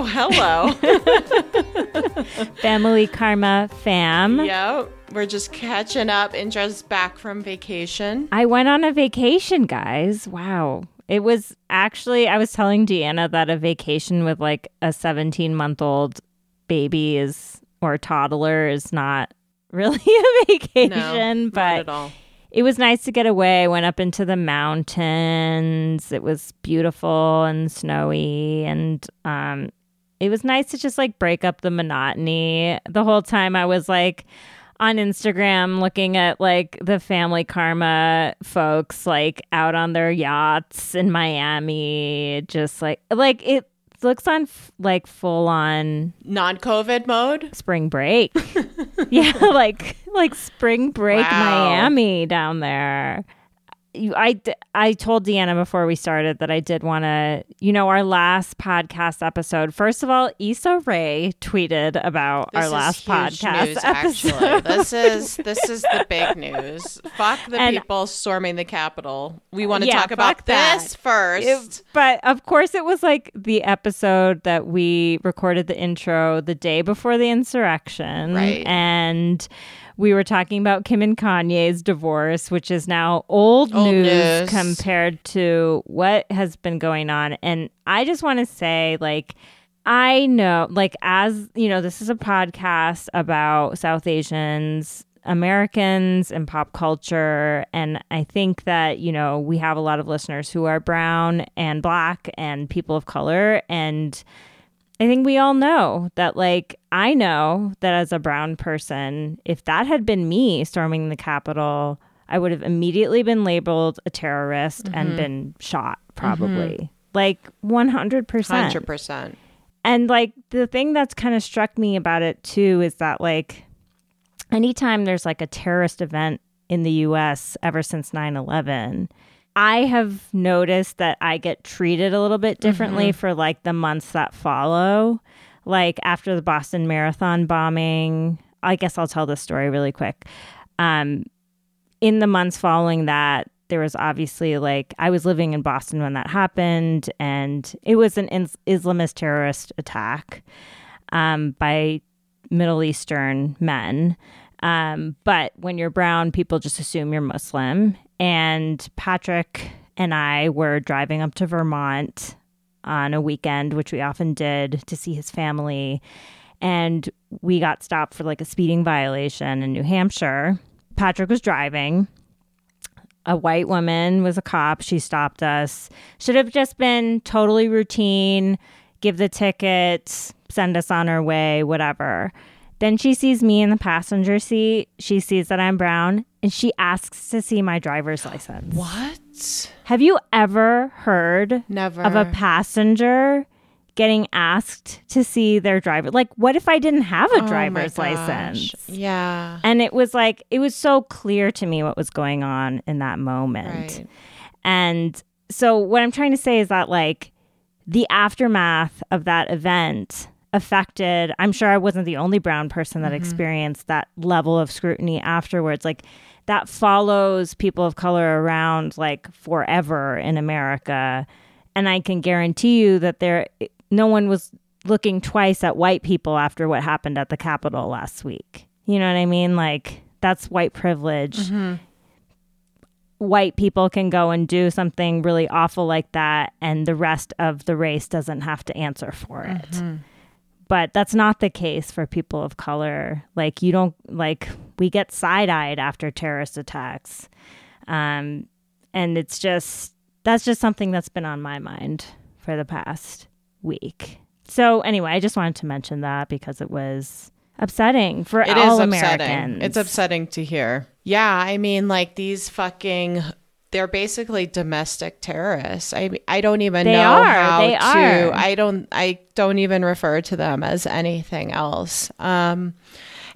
Oh, hello. Family Karma fam. yep. We're just catching up. Indra's back from vacation. I went on a vacation, guys. Wow. It was actually, I was telling Deanna that a vacation with like a 17 month old baby is, or toddler is not really a vacation, no, but not at all. it was nice to get away. I went up into the mountains. It was beautiful and snowy and um it was nice to just like break up the monotony. The whole time I was like on Instagram looking at like the family karma folks like out on their yachts in Miami just like like it looks on f- like full on Non-COVID mode. spring break. yeah, like like spring break Wow. Miami down there. You, I, I told Deanna before we started that I did want to, you know, our last podcast episode. First of all, Issa Rae tweeted about This our last podcast news. Actually, this is this is the big news. Fuck the And- people storming the Capitol. We want to Yeah, talk about that. this first. It- but of course, it was like the episode that we recorded the intro the day before the insurrection. Right. And we were talking about Kim and Kanye's divorce, which is now old, Old news, news. compared to what has been going on. And I just want to say, like, I know, like, as you know, this is a podcast about South Asians, Americans, and pop culture. And I think that, you know, we have a lot of listeners who are brown and black and people of color. And I think we all know that, like, I know that as a brown person, if that had been me storming the Capitol, I would have immediately been labeled a terrorist and mm-hmm. been shot, mm-hmm. probably. Like 100%. Hundred percent. And like the thing that's kind of struck me about it too is that like anytime there's like a terrorist event in the US ever since 9/11, I have noticed that I get treated a little bit differently for like the months that follow. Like after the Boston Marathon bombing, I guess I'll tell this story really quick. Um in the months following that, there was obviously like I was living in Boston when that happened, and it was an is- Islamist terrorist attack um, by Middle Eastern men. Um, but when you're brown, people just assume you're Muslim. And Patrick and I were driving up to Vermont on a weekend, which we often did to see his family. And we got stopped for like a speeding violation in New Hampshire. Patrick was driving. A white woman was a cop. She stopped us. Should have just been totally routine, give the ticket, send us on our way, whatever. Then she sees me in the passenger seat. She sees that I'm brown and she asks to see my driver's license. What? Have you ever heard Never. of a passenger getting asked to see their driver? Like, what if I didn't have a Oh driver's license? Yeah. And it was like, it was so clear to me what was going on in that moment. Right. And so, what I'm trying to say is that, like, the aftermath of that event affected, I'm sure I wasn't the only brown person that mm-hmm. experienced that level of scrutiny afterwards. Like, that follows people of color around like forever in America. And I can guarantee you that there, no one was looking twice at white people after what happened at the Capitol last week. You know what I mean? Like, that's white privilege mm-hmm. white people can go and do something really awful like that and the rest of the race doesn't have to answer for it. Mm-hmm. But that's not the case for people of color. Like you don't like we get side-eyed after terrorist attacks. Um and it's just that's just something that's been on my mind for the past week. So anyway, I just wanted to mention that because it was upsetting for It all is Americans. upsetting. It's upsetting to hear. Yeah, I mean, like these fucking. They're basically domestic terrorists. I I don't even They know are. how They to. are. I don't. I don't even refer to them as anything else. Um,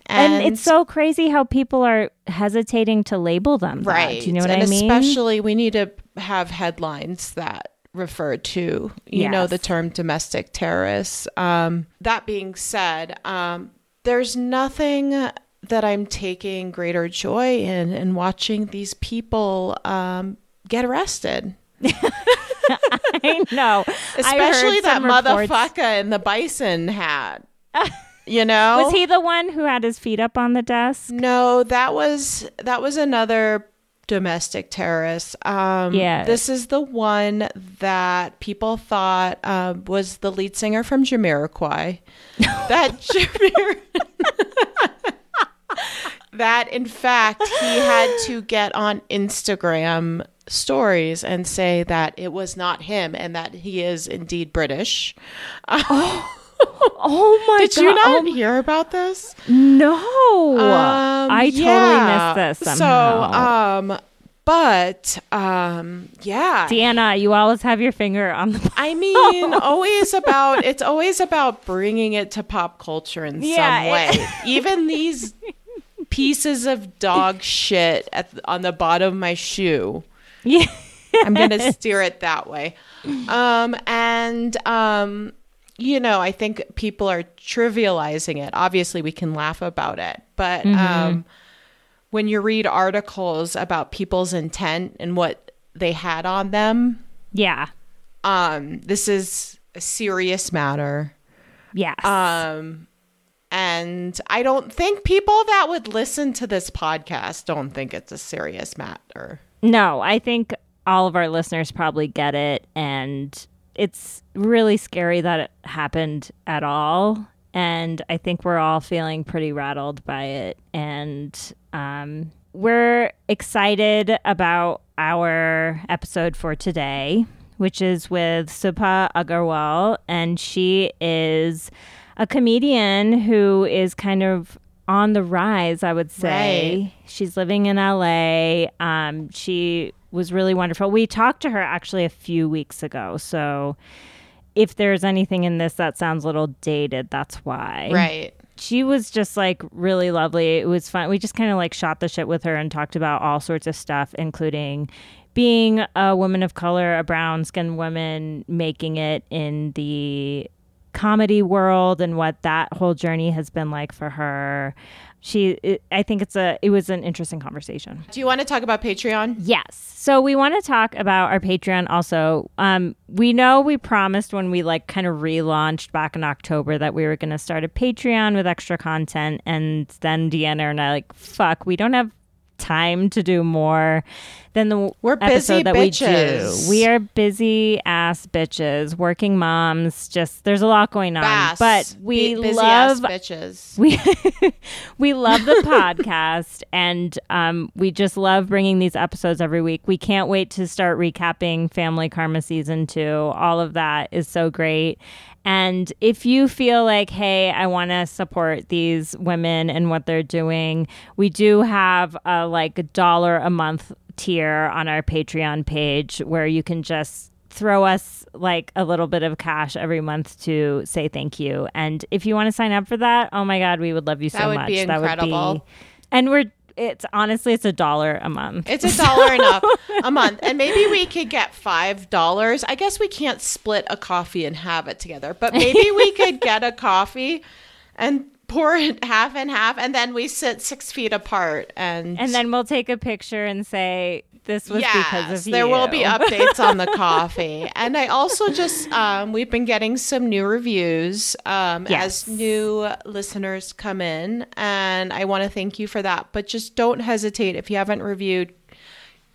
and, and, it's so crazy how people are hesitating to label them. that. right. Do you know what and I mean? Especially, we need to have headlines that refer to you know the term domestic terrorists. Um, that being said, um, there's nothing that I'm taking greater joy in in watching these people um, get arrested. I know. Especially that motherfucker. motherfucker in the bison hat. You know? Was he the one who had his feet up on the desk? No, that was that was another domestic terrorist. Um, Yeah. this is the one that people thought uh, was the lead singer from Jamiroquai. that Jamir. That in fact he had to get on Instagram stories and say that it was not him and that he is indeed British. Oh my Did god! you not Oh, hear about this? no, Um, I totally yeah. missed this somehow. So, um, but um, yeah. Deanna, you always have your finger on the. I mean, always about it's always about bringing it to pop culture in Yeah, some it- way. Even these pieces of dog shit at on the bottom of my shoe. Yeah. I'm gonna steer it that way. Um, and um, you know, I think people are trivializing it. Obviously, we can laugh about it, but um, when you read articles about people's intent and what they had on them, Yeah. um, this is a serious matter. Yes. Um, and I don't think people that would listen to this podcast don't think it's a serious matter. No, I think all of our listeners probably get it. And it's really scary that it happened at all. And I think we're all feeling pretty rattled by it. And um, we're excited about our episode for today, which is with Subhah Agarwal. And she is a comedian who is kind of on the rise, I would say. Right. She's living in LA. Um, she was really wonderful. We talked to her actually a few weeks ago. So if there's anything in this that sounds a little dated, that's why. Right. She was just like really lovely. It was fun. We just kind of like shot the shit with her and talked about all sorts of stuff, including being a woman of color, a brown skinned woman, making it in the comedy world and what that whole journey has been like for her. She, it, I think it's a, it was an interesting conversation. Do you want to talk about Patreon? Yes. So we want to talk about our Patreon also. Um, we know we promised when we like kind of relaunched back in October that we were going to start a Patreon with extra content. And then Deanna and I like, fuck, we don't have time to do more than the We're busy episode that we bitches. do. We are busy ass bitches, working moms. Just there's a lot going on, Bass. but we love ass bitches. we we love the podcast and um, we just love bringing these episodes every week we can't wait to start recapping family karma season two all of that is so great and if you feel like hey i want to support these women and what they're doing we do have a like a dollar a month tier on our patreon page where you can just throw us like a little bit of cash every month to say thank you. And if you want to sign up for that, oh my god, we would love you so much. That would be incredible. and we're it's honestly it's a dollar a month. It's a dollar enough a month, and maybe we could get five dollars. I guess we can't split a coffee and have it together, but maybe we could get a coffee and pour it half and half, and then we sit six feet apart, and and then we'll take a picture and say this was because of you. there will be updates on the coffee. And I also just um, we've been getting some new reviews um, Yes. as new listeners come in, and I want to thank you for that. But just don't hesitate if you haven't reviewed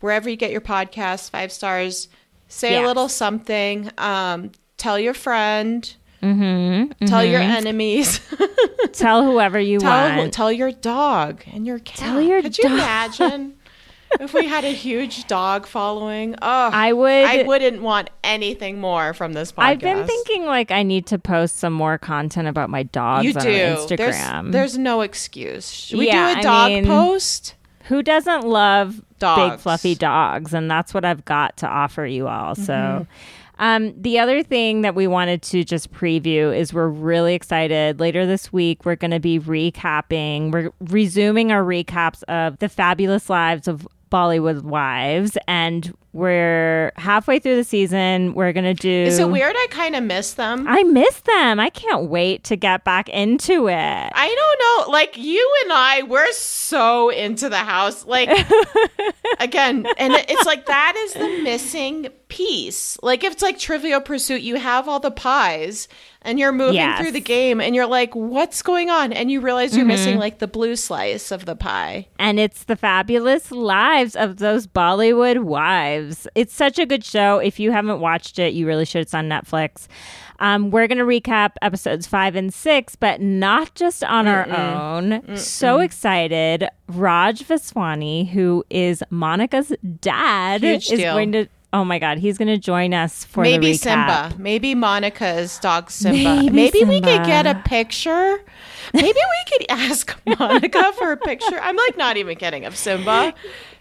wherever you get your podcast, five stars. Say Yes. a little something. Um, tell your friend. Mm-hmm, Tell your enemies. Tell whoever you tell want. tell your dog and your cat. Tell your Could you imagine if we had a huge dog following? Oh, I would I wouldn't want anything more from this podcast. I've been thinking like I need to post some more content about my dogs you on do. Instagram. There's, there's no excuse. Should we Yeah, do a dog mean- post? who doesn't love big fluffy dogs and that's what i've got to offer you all so Mm-hmm. Um, the other thing that we wanted to just preview is we're really excited. Later this week we're going to be recapping we're resuming our recaps of the fabulous lives of bollywood wives and We're halfway through the season. We're gonna do. Is it weird? I kind of miss them. I miss them. I can't wait to get back into it. I don't know. Like you and I, we're so into the house. Like again, and it's like that is the missing piece. Like if it's like Trivial Pursuit, you have all the pies and you're moving Yes. through the game and you're like, what's going on? And you realize you're Mm-hmm. missing like the blue slice of the pie. and it's the fabulous lives of those Bollywood wives. It's such a good show. If you haven't watched it, you really should. It's on Netflix. Um, we're going to recap episodes five and six, but not just on our own. So excited. Raj Vaswani, who is Monica's dad, Huge is deal. going to. Oh my God, he's going to join us for Maybe the recap. Simba. Maybe Monica's dog Simba. Maybe Maybe, we could get a picture. Maybe we could ask Monica for a picture. I'm like not even kidding of Simba.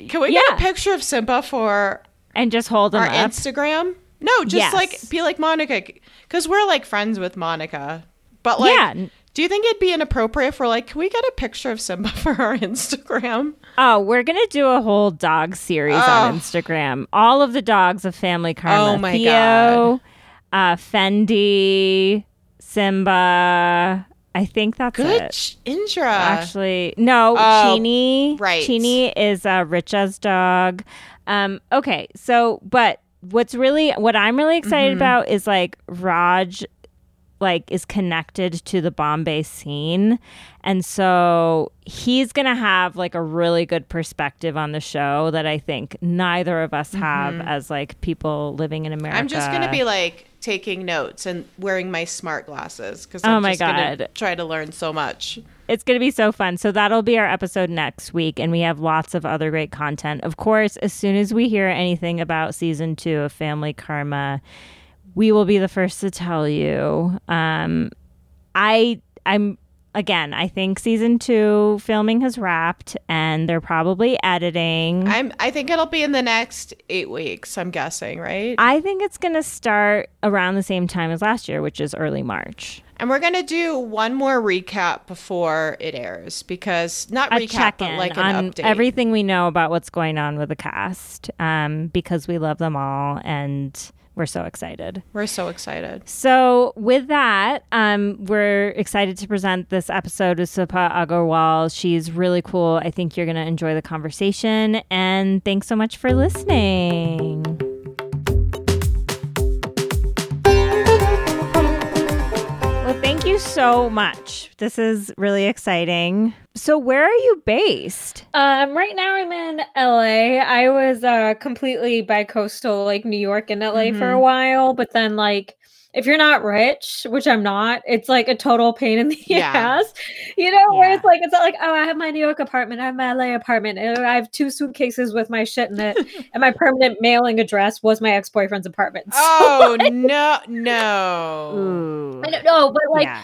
Can we Yeah. get a picture of Simba for And just hold him our up. Instagram? No, just Yes. like be like Monica because we're like friends with Monica. But like, Yeah. do you think it'd be inappropriate for like, can we get a picture of Simba for our Instagram? Oh, we're gonna do a whole dog series Oh. on Instagram. All of the dogs of Family Karma. Oh my Theo, Uh, Fendi, Simba. I think that's Good, it. Indra. Actually, no. Oh, Chini. right. Chini is uh, Richa's dog. Um, okay, so but what's really what I'm really excited Mm-hmm. about is like Raj like is connected to the Bombay scene. And so he's going to have like a really good perspective on the show that I think neither of us have as like people living in America. Mm-hmm. I'm just gonna be like taking notes and wearing my smart glasses because Oh I'm my just gonna God. try to learn so much. It's going to be so fun. So that'll be our episode next week. And we have lots of other great content. Of course, as soon as we hear anything about season two of Family Karma, we will be the first to tell you. Um, I, I'm, again, I think season two filming has wrapped and they're probably editing. I'm. I think it'll be in the next eight weeks. I'm guessing, right? I think it's going to start around the same time as last year, which is early March. and we're gonna do one more recap before it airs because not a recap, but like an on update. everything we know about what's going on with the cast um, because we love them all and we're so excited. We're so excited. So, with that, um, we're excited to present this episode with Subhah Agarwal. She's really cool. I think you're going to enjoy the conversation. And thanks so much for listening. You so much. This is really exciting. So, where are you based? Um, right now I'm in LA. I was uh completely bi-coastal, like New York and LA for a while, but then like if you're not rich, which I'm not, it's like a total pain in the Yeah. ass. You know, where it's like it's not like, oh, I have my New York apartment, I have my LA apartment, and I have two suitcases with my shit in it, and my permanent mailing address was my ex-boyfriend's apartment. So, Oh no, no. Ooh. I don't know, but like yeah.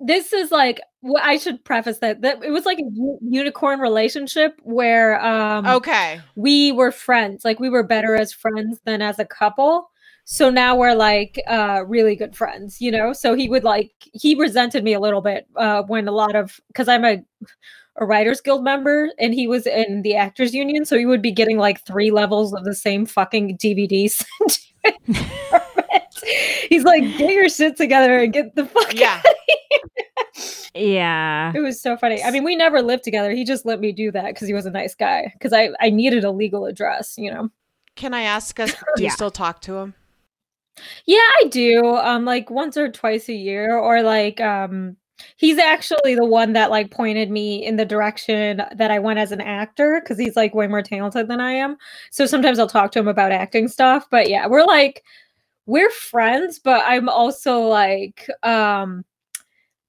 this is like well, I should preface that that it was like a u- unicorn relationship where um Okay. we were friends like we were better as friends than as a couple so now we're like uh really good friends you know so he would like he resented me a little bit uh when a lot of because i'm a a writers guild member and he was in the actors union so he would be getting like three levels of the same fucking dvd sent to his apartment. he's like get your shit together and get the fuck Yeah. Yeah. it was so funny. I mean, we never lived together. He just let me do that because he was a nice guy. Because I I needed a legal address, you know. Can I ask us? Do you still talk to him? Yeah, I do. Um, like once or twice a year, or like um, he's actually the one that like pointed me in the direction that I went as an actor because he's like way more talented than I am. So sometimes I'll talk to him about acting stuff. But yeah, we're like we're friends, but I'm also like um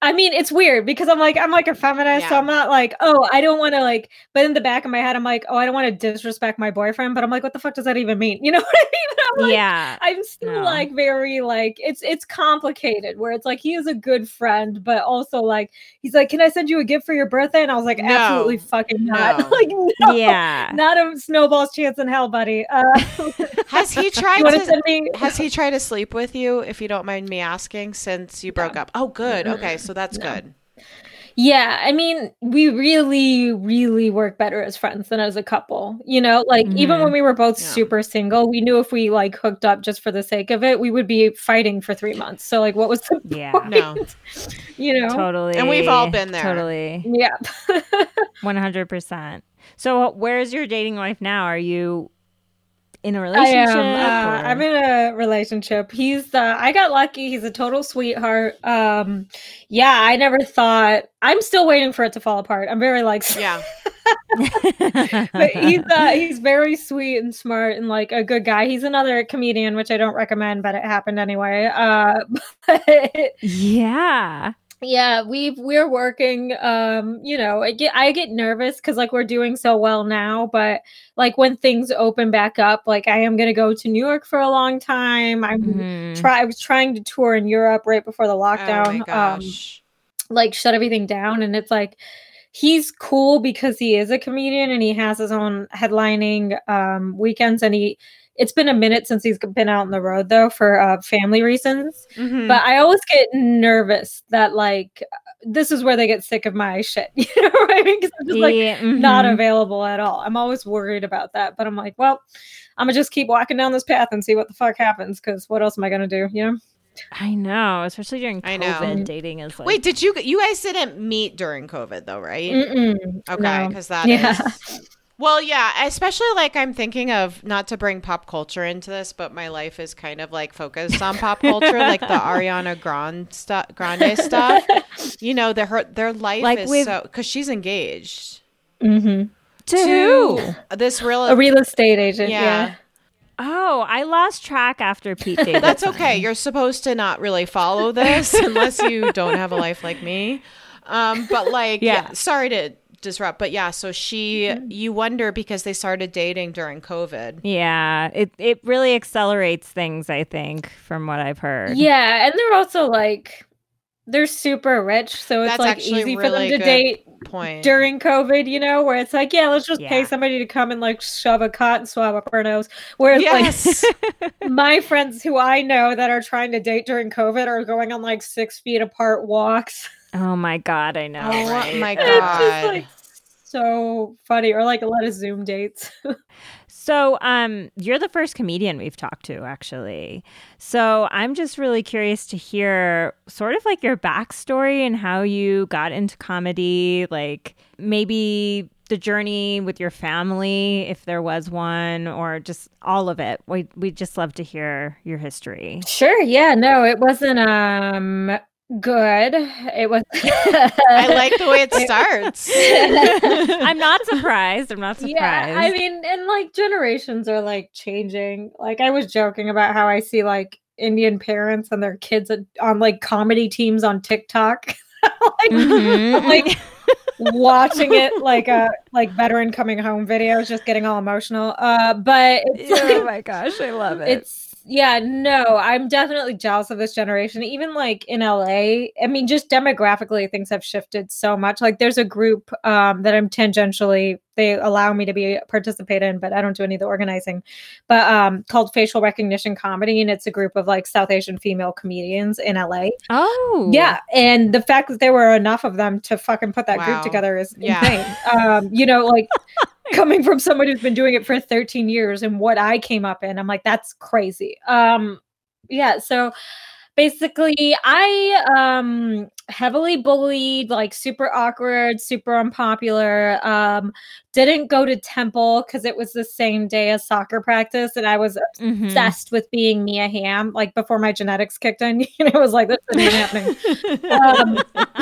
I mean, it's weird because I'm like I'm like a feminist, so I'm not like, oh, I don't want to like. But in the back of my head, I'm like, oh, I don't want to disrespect my boyfriend. But I'm like, what the fuck does that even mean? You know what I mean? I'm like, yeah. I'm still No. like very like it's it's complicated where it's like he is a good friend, but also like he's like, Can I send you a gift for your birthday? And I was like, No. Absolutely fucking not. No. like no, Yeah. not a snowball's chance in hell, buddy. Uh Has he tried me Has he tried to sleep with you? If you don't mind me asking, since you broke up. Oh, good. Okay, so that's No. good. Yeah, I mean, we really, really work better as friends than as a couple. You know, like even Mhm. when we were both Yeah. super single, we knew if we like hooked up just for the sake of it, we would be fighting for three months. So, like, what was the Yeah. point? No. You know? Totally. And we've all been there. Totally. Yeah. 100%. So, where's your dating life now? Are you in a relationship? I am. Uh, I'm in a relationship. He's. Uh, I got lucky. He's a total sweetheart. Um, yeah. I never thought. I'm still waiting for it to fall apart. I'm very like. Yeah. but he's uh, he's very sweet and smart and like a good guy. He's another comedian, which I don't recommend, but it happened anyway. Uh, but yeah. Yeah, we've we're working. Um, you know, I get I get nervous because like we're doing so well now, but like when things open back up, like I am gonna go to New York for a long time. I'm Mhm. try. I was trying to tour in Europe right before the Oh lockdown. um, like shut everything down and it's like he's cool because he is a comedian and he has his own headlining um weekends and he it's been a minute since he's been out on the road though for uh, family reasons Mhm. but i always get nervous that like this is where they get sick of my shit you know what i mean because i'm just like Yeah, not mhm. available at all i'm always worried about that but i'm like well i'm gonna just keep walking down this path and see what the fuck happens because what else am i gonna do you know I know, especially during COVID, I COVID, know. dating is like. Wait, did you you guys didn't meet during COVID though, right? Mm-mm, Okay, no. because that is. Yeah. Well, yeah, especially like I'm thinking of not to bring pop culture into this, but my life is kind of like focused on pop culture, like the Ariana Grande stuff, Grande stuff. You know, their her their life Like is so because she's engaged hmm to to this real. a real estate agent yeah, yeah. Oh, I lost track after Pete Davidson. that's okay. You're supposed to not really follow this unless you don't have a life like me. Um, but like, yeah. Yeah. sorry to disrupt, but yeah. So she, Mm-hmm. you wonder because they started dating during COVID. Yeah, it it really accelerates things. I think, from what I've heard. Yeah, and they're also like they're super rich, so it's That's like actually easy for them to date Point. during COVID, you know, where it's like, yeah, let's just pay somebody to come and like shove a cotton swab up our nose. Whereas yes. like my friends who I know that are trying to date during COVID are going on like six feet apart walks. Oh my god, I know. Oh right? my It's just God. like so funny. Or like a lot of Zoom dates. So, um, you're the first comedian we've talked to, actually. So, I'm just really curious to hear sort of like your backstory and how you got into comedy, like maybe the journey with your family, if there was one, or just all of it. We we just love to hear your history. Sure, yeah, no, it wasn't um good. It was I like the way it starts. I'm not surprised. I'm not surprised. Yeah, I mean, and like generations are like changing. Like I was joking about how I see like Indian parents and their kids on like comedy teams on TikTok, like, Mhm. like watching it like a like veteran coming home videos, just getting all emotional. Uh, but it's, oh my gosh, I love it. it's yeah no i'm definitely jealous of this generation even like in la i mean just demographically things have shifted so much like there's a group um that i'm tangentially they allow me to be participate in but i don't do any of the organizing but um called facial recognition comedy and it's a group of like south asian female comedians in la oh yeah and the fact that there were enough of them to fucking put that Wow. group together is Yeah. insane um you know like coming from someone who's been doing it for 13 years and what I came up in, I'm like, that's crazy. Um, yeah, so basically I um heavily bullied, like super awkward, super unpopular. Um, didn't go to temple because it was the same day as soccer practice, and I was Mhm. obsessed with being Mia Hamm, like before my genetics kicked in. You know, it was like this isn't happening. Um,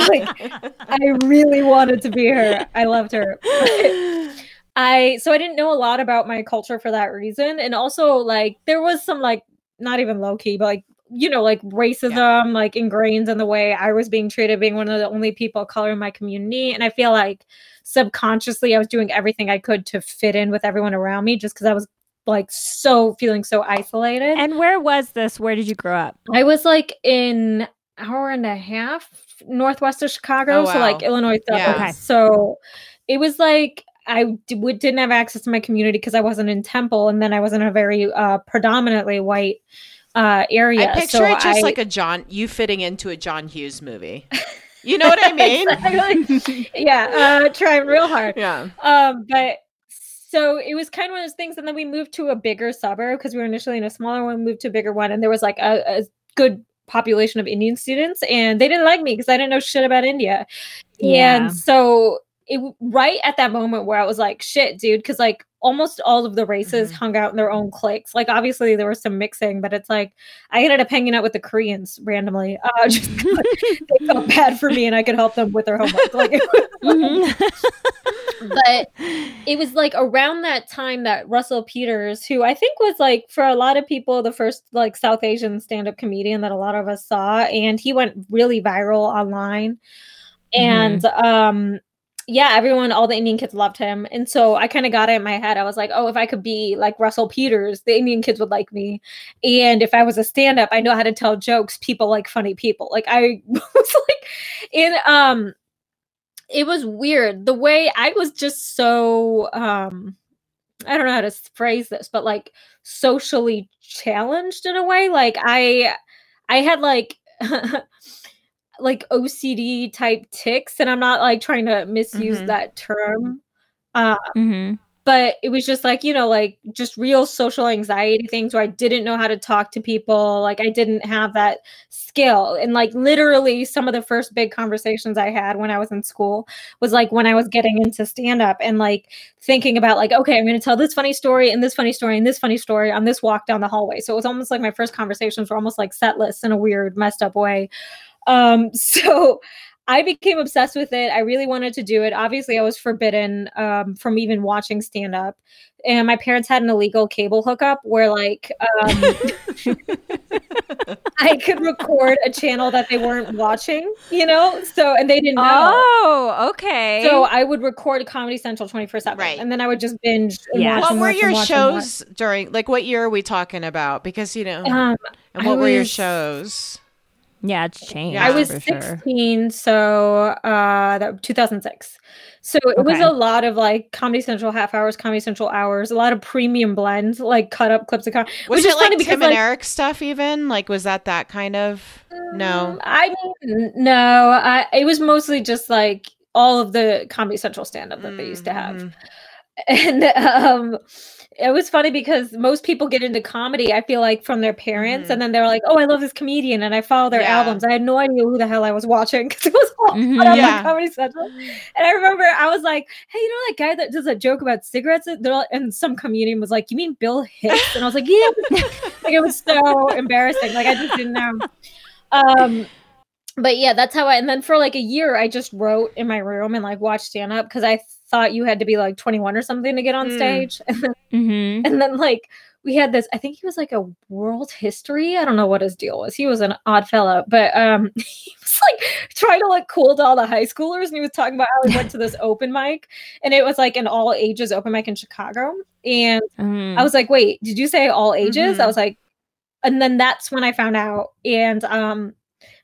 like I really wanted to be her. I loved her. I so I didn't know a lot about my culture for that reason, and also like there was some like not even low key, but like you know like racism like ingrained in the way I was being treated, being one of the only people of color in my community, and I feel like subconsciously I was doing everything I could to fit in with everyone around me, just because I was like so feeling so isolated. And where was this? Where did you grow up? I was like in hour and a half northwest of Chicago, Oh, so like. Illinois. Yeah. Okay. So it was like I d- would, didn't have access to my community because I wasn't in Temple, and then I was in a very uh, predominantly white uh, area. I picture so it just I- like a John, you fitting into a John Hughes movie. You know what I mean? Exactly. yeah, uh, trying real hard. yeah. Um, but so it was kind of one of those things, and then we moved to a bigger suburb because we were initially in a smaller one, moved to a bigger one, and there was like a, a good population of Indian students, and they didn't like me because I didn't know shit about India. Yeah. And so it right at that moment where I was like, shit, dude, because like almost all of the races Mhm. hung out in their own cliques. Like obviously there was some mixing, but it's like I ended up hanging out with the Koreans randomly. Uh just they felt bad for me and I could help them with their homework. Like Mhm. but it was like around that time that Russell Peters, who I think was like for a lot of people the first like South Asian stand-up comedian that a lot of us saw, and he went really viral online. And um yeah, everyone, all the Indian kids loved him. And so I kind of got it in my head. I was like, oh, if I could be like Russell Peters, the Indian kids would like me. And if I was a stand up, I know how to tell jokes. People like funny people. Like I was like, in, um, it was weird. The way I was just so, um, I don't know how to phrase this, but like socially challenged in a way. Like I, I had like, like OCD type ticks, and I'm not like trying to misuse Mhm. that term. Uh, Mhm. but it was just like, you know, like just real social anxiety things where I didn't know how to talk to people. Like I didn't have that skill. And like literally some of the first big conversations I had when I was in school was like when I was getting into stand up and like thinking about like, okay, I'm going to tell this funny story and this funny story and this funny story on this walk down the hallway. So it was almost like my first conversations were almost like set lists in a weird, messed up way. Um, so I became obsessed with it. I really wanted to do it. Obviously, I was forbidden um, from even watching stand up. And my parents had an illegal cable hookup where, like, um, I could record a channel that they weren't watching, you know? So, and they didn't know. Oh, okay. So I would record Comedy Central 24 7. Right. And then I would just binge. And Yeah. watch What and were watch your watch and watch. shows during? Like, what year are we talking about? Because you know, Um, and I what were your shows? Yeah, it's changed. Yeah, I was for sure. 16, so uh that 2006. So it was a lot of like Comedy Central half hours, Comedy Central hours, a lot of premium blends, like cut up clips of com- Was which it is funny like because and like, Eric stuff? Even like, was that that kind of? No. um, I mean, no, I, it was mostly just like all of the Comedy Central stand up that they used to have. Mhm. and um it was funny because most people get into comedy i feel like from their parents Mhm. and then they're like oh i love this comedian and i follow their Yeah. albums i had no idea who the hell i was watching because it was all Mhm. put up Yeah. comedy central and i remember i was like hey you know that guy that does a joke about cigarettes They're all- and some comedian was like you mean bill hicks and i was like yeah like it was so embarrassing like i just didn't know um but yeah that's how i and then for like a year i just wrote in my room and like watched stand up because i thought you had to be like 21 or something to get on Mm. stage and then, Mhm. and then like we had this i think he was like a world history i don't know what his deal was he was an odd fellow but um he was like trying to look cool to all the high schoolers and he was talking about how he went to this open mic and it was like an all ages open mic in chicago and Mhm. I was like, wait, did you say all ages? I Mhm. was like, and then that's when I found out. And um,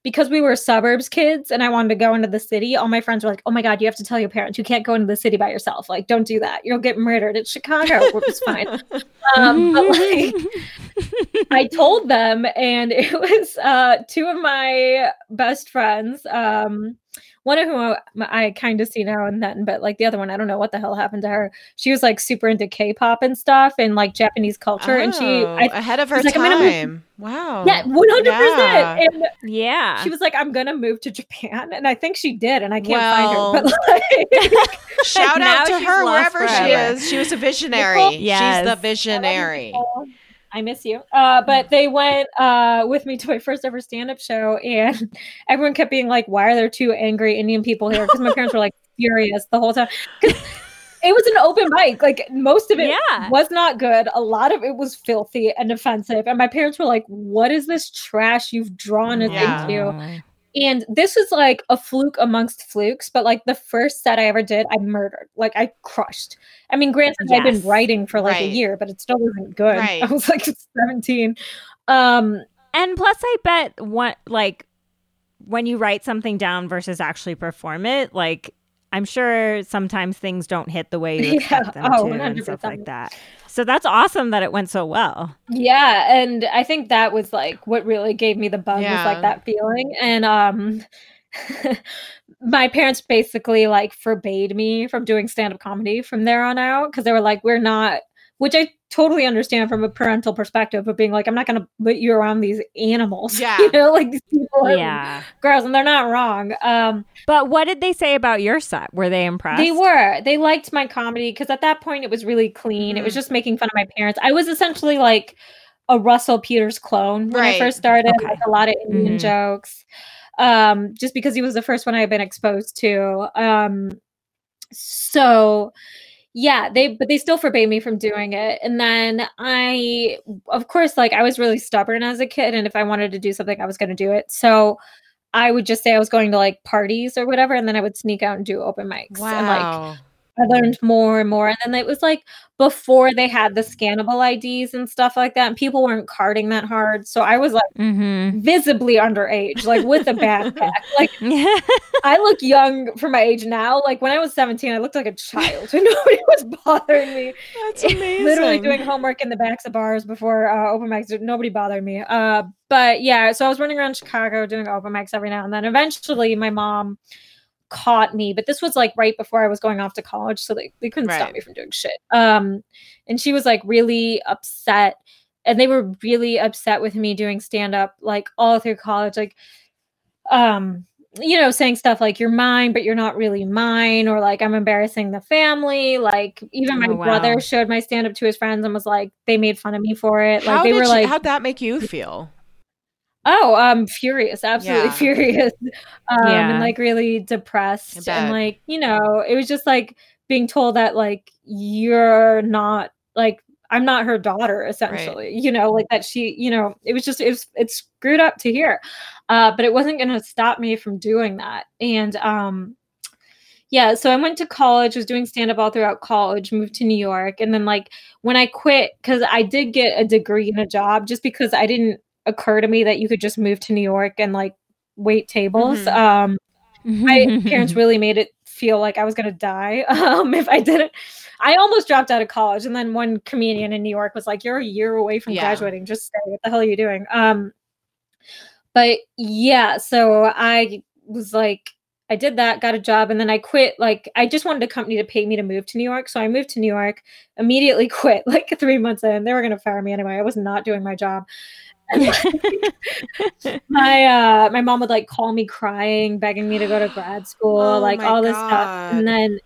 because we were suburbs kids and I wanted to go into the city, all my friends were like, oh my God, you have to tell your parents you can't go into the city by yourself. Like, don't do that. You'll get murdered. It's Chicago, which is fine. Um, but like, I told them, and it was uh, two of my best friends. Um, one of whom I, I kind of see now and then, but like the other one, I don't know what the hell happened to her. She was like super into K-pop and stuff, and like Japanese culture, and she, Oh, I, ahead of her she's like, "I'm move- time. Wow. yeah, one hundred Yeah. percent. And yeah. she was like, "I'm gonna move to Japan," and I think she did, and I can't Well, find her. But like, Shout out to her lost wherever she is. She was a visionary. Nicole- She's the Yes. visionary. I miss you. Uh, but they went uh, with me to my first ever stand up show, and everyone kept being like, Why are there two angry Indian people here? Because my parents were like furious the whole time. 'Cause it was an open mic. Like, most of it Yeah. was not good. A lot of it was filthy and offensive. And my parents were like, What is this trash you've drawn us Yeah. into? And this was like a fluke amongst flukes, but like the first set I ever did, I murdered. Like I crushed. I mean, granted, I'd been writing for like Right. a year, but it still wasn't good. Right. I was like 17. Um, And plus, I bet what like when you write something down versus actually perform it, like I'm sure sometimes things don't hit the way you Yeah. expect them Oh, to and stuff like that. So that's awesome that it went so well. yeah, and I think that was like what really gave me the bug was like that feeling. And um my parents basically like forbade me from doing stand-up comedy from there on out because they were like we're not which i totally understand from a parental perspective of being like i'm not going to put you around these animals Yeah. you know like these people are Yeah. gross and they're not wrong um But what did they say about your set? Were they impressed? they were they liked my comedy because at that point it was really clean it was Mhm. just making fun of my parents i was essentially like a russell peters clone when Right. i first started Okay. like a lot of indian Mhm. jokes um just because he was the first one i had been exposed to um so yeah they but they still forbade me from doing it and then i of course like i was really stubborn as a kid and if i wanted to do something i was going to do it so i would just say i was going to like parties or whatever and then i would sneak out and do open mics and like Wow. I learned more and more. And then it was like before they had the scannable IDs and stuff like that, and people weren't carding that hard. So I was like Mm-hmm. visibly underage, like with a backpack. like I look young for my age now. Like when I was 17, I looked like a child and nobody was bothering me. That's amazing. Literally doing homework in the backs of bars before uh, open mics. Nobody bothered me. Uh, but yeah, so I was running around Chicago doing open mics every now and then. Eventually, my mom caught me, but this was like right before I was going off to college, so they, they couldn't stop me from doing shit. Um, and she was like really upset, and they were really upset with me doing stand up like all through college, like um you know saying stuff like you're mine but you're not really mine or like i'm embarrassing the family like even my Oh, wow. brother showed my stand up to his friends and was like they made fun of me for it like How they were you- like how'd that make you feel? Oh i'm furious absolutely Yeah. furious. Um Yeah. and like really depressed and like you know it was just like being told that like you're not like i'm not her daughter essentially you know like that she you know it was just it was it's screwed up to hear. Uh but it wasn't going to stop me from doing that. And um yeah so i went to college was doing stand up all throughout college moved to new york and then like when i quit because i did get a degree and a job just because i didn't occur to me that you could just move to new york and like wait tables Mhm. um my parents really made it feel like I was gonna die um, if I didn't. I almost dropped out of college, and then one comedian in New York was like, "You're a year away from Yeah. graduating. Just stay. What the hell are you doing?" Um, but yeah, so I was like, I did that, got a job, and then I quit. Like, I just wanted a company to pay me to move to New York, so I moved to New York. Immediately quit. Like three months in, they were gonna fire me anyway. I was not doing my job. my uh my mom would like call me crying begging me to go to grad school Oh like my all this stuff. And then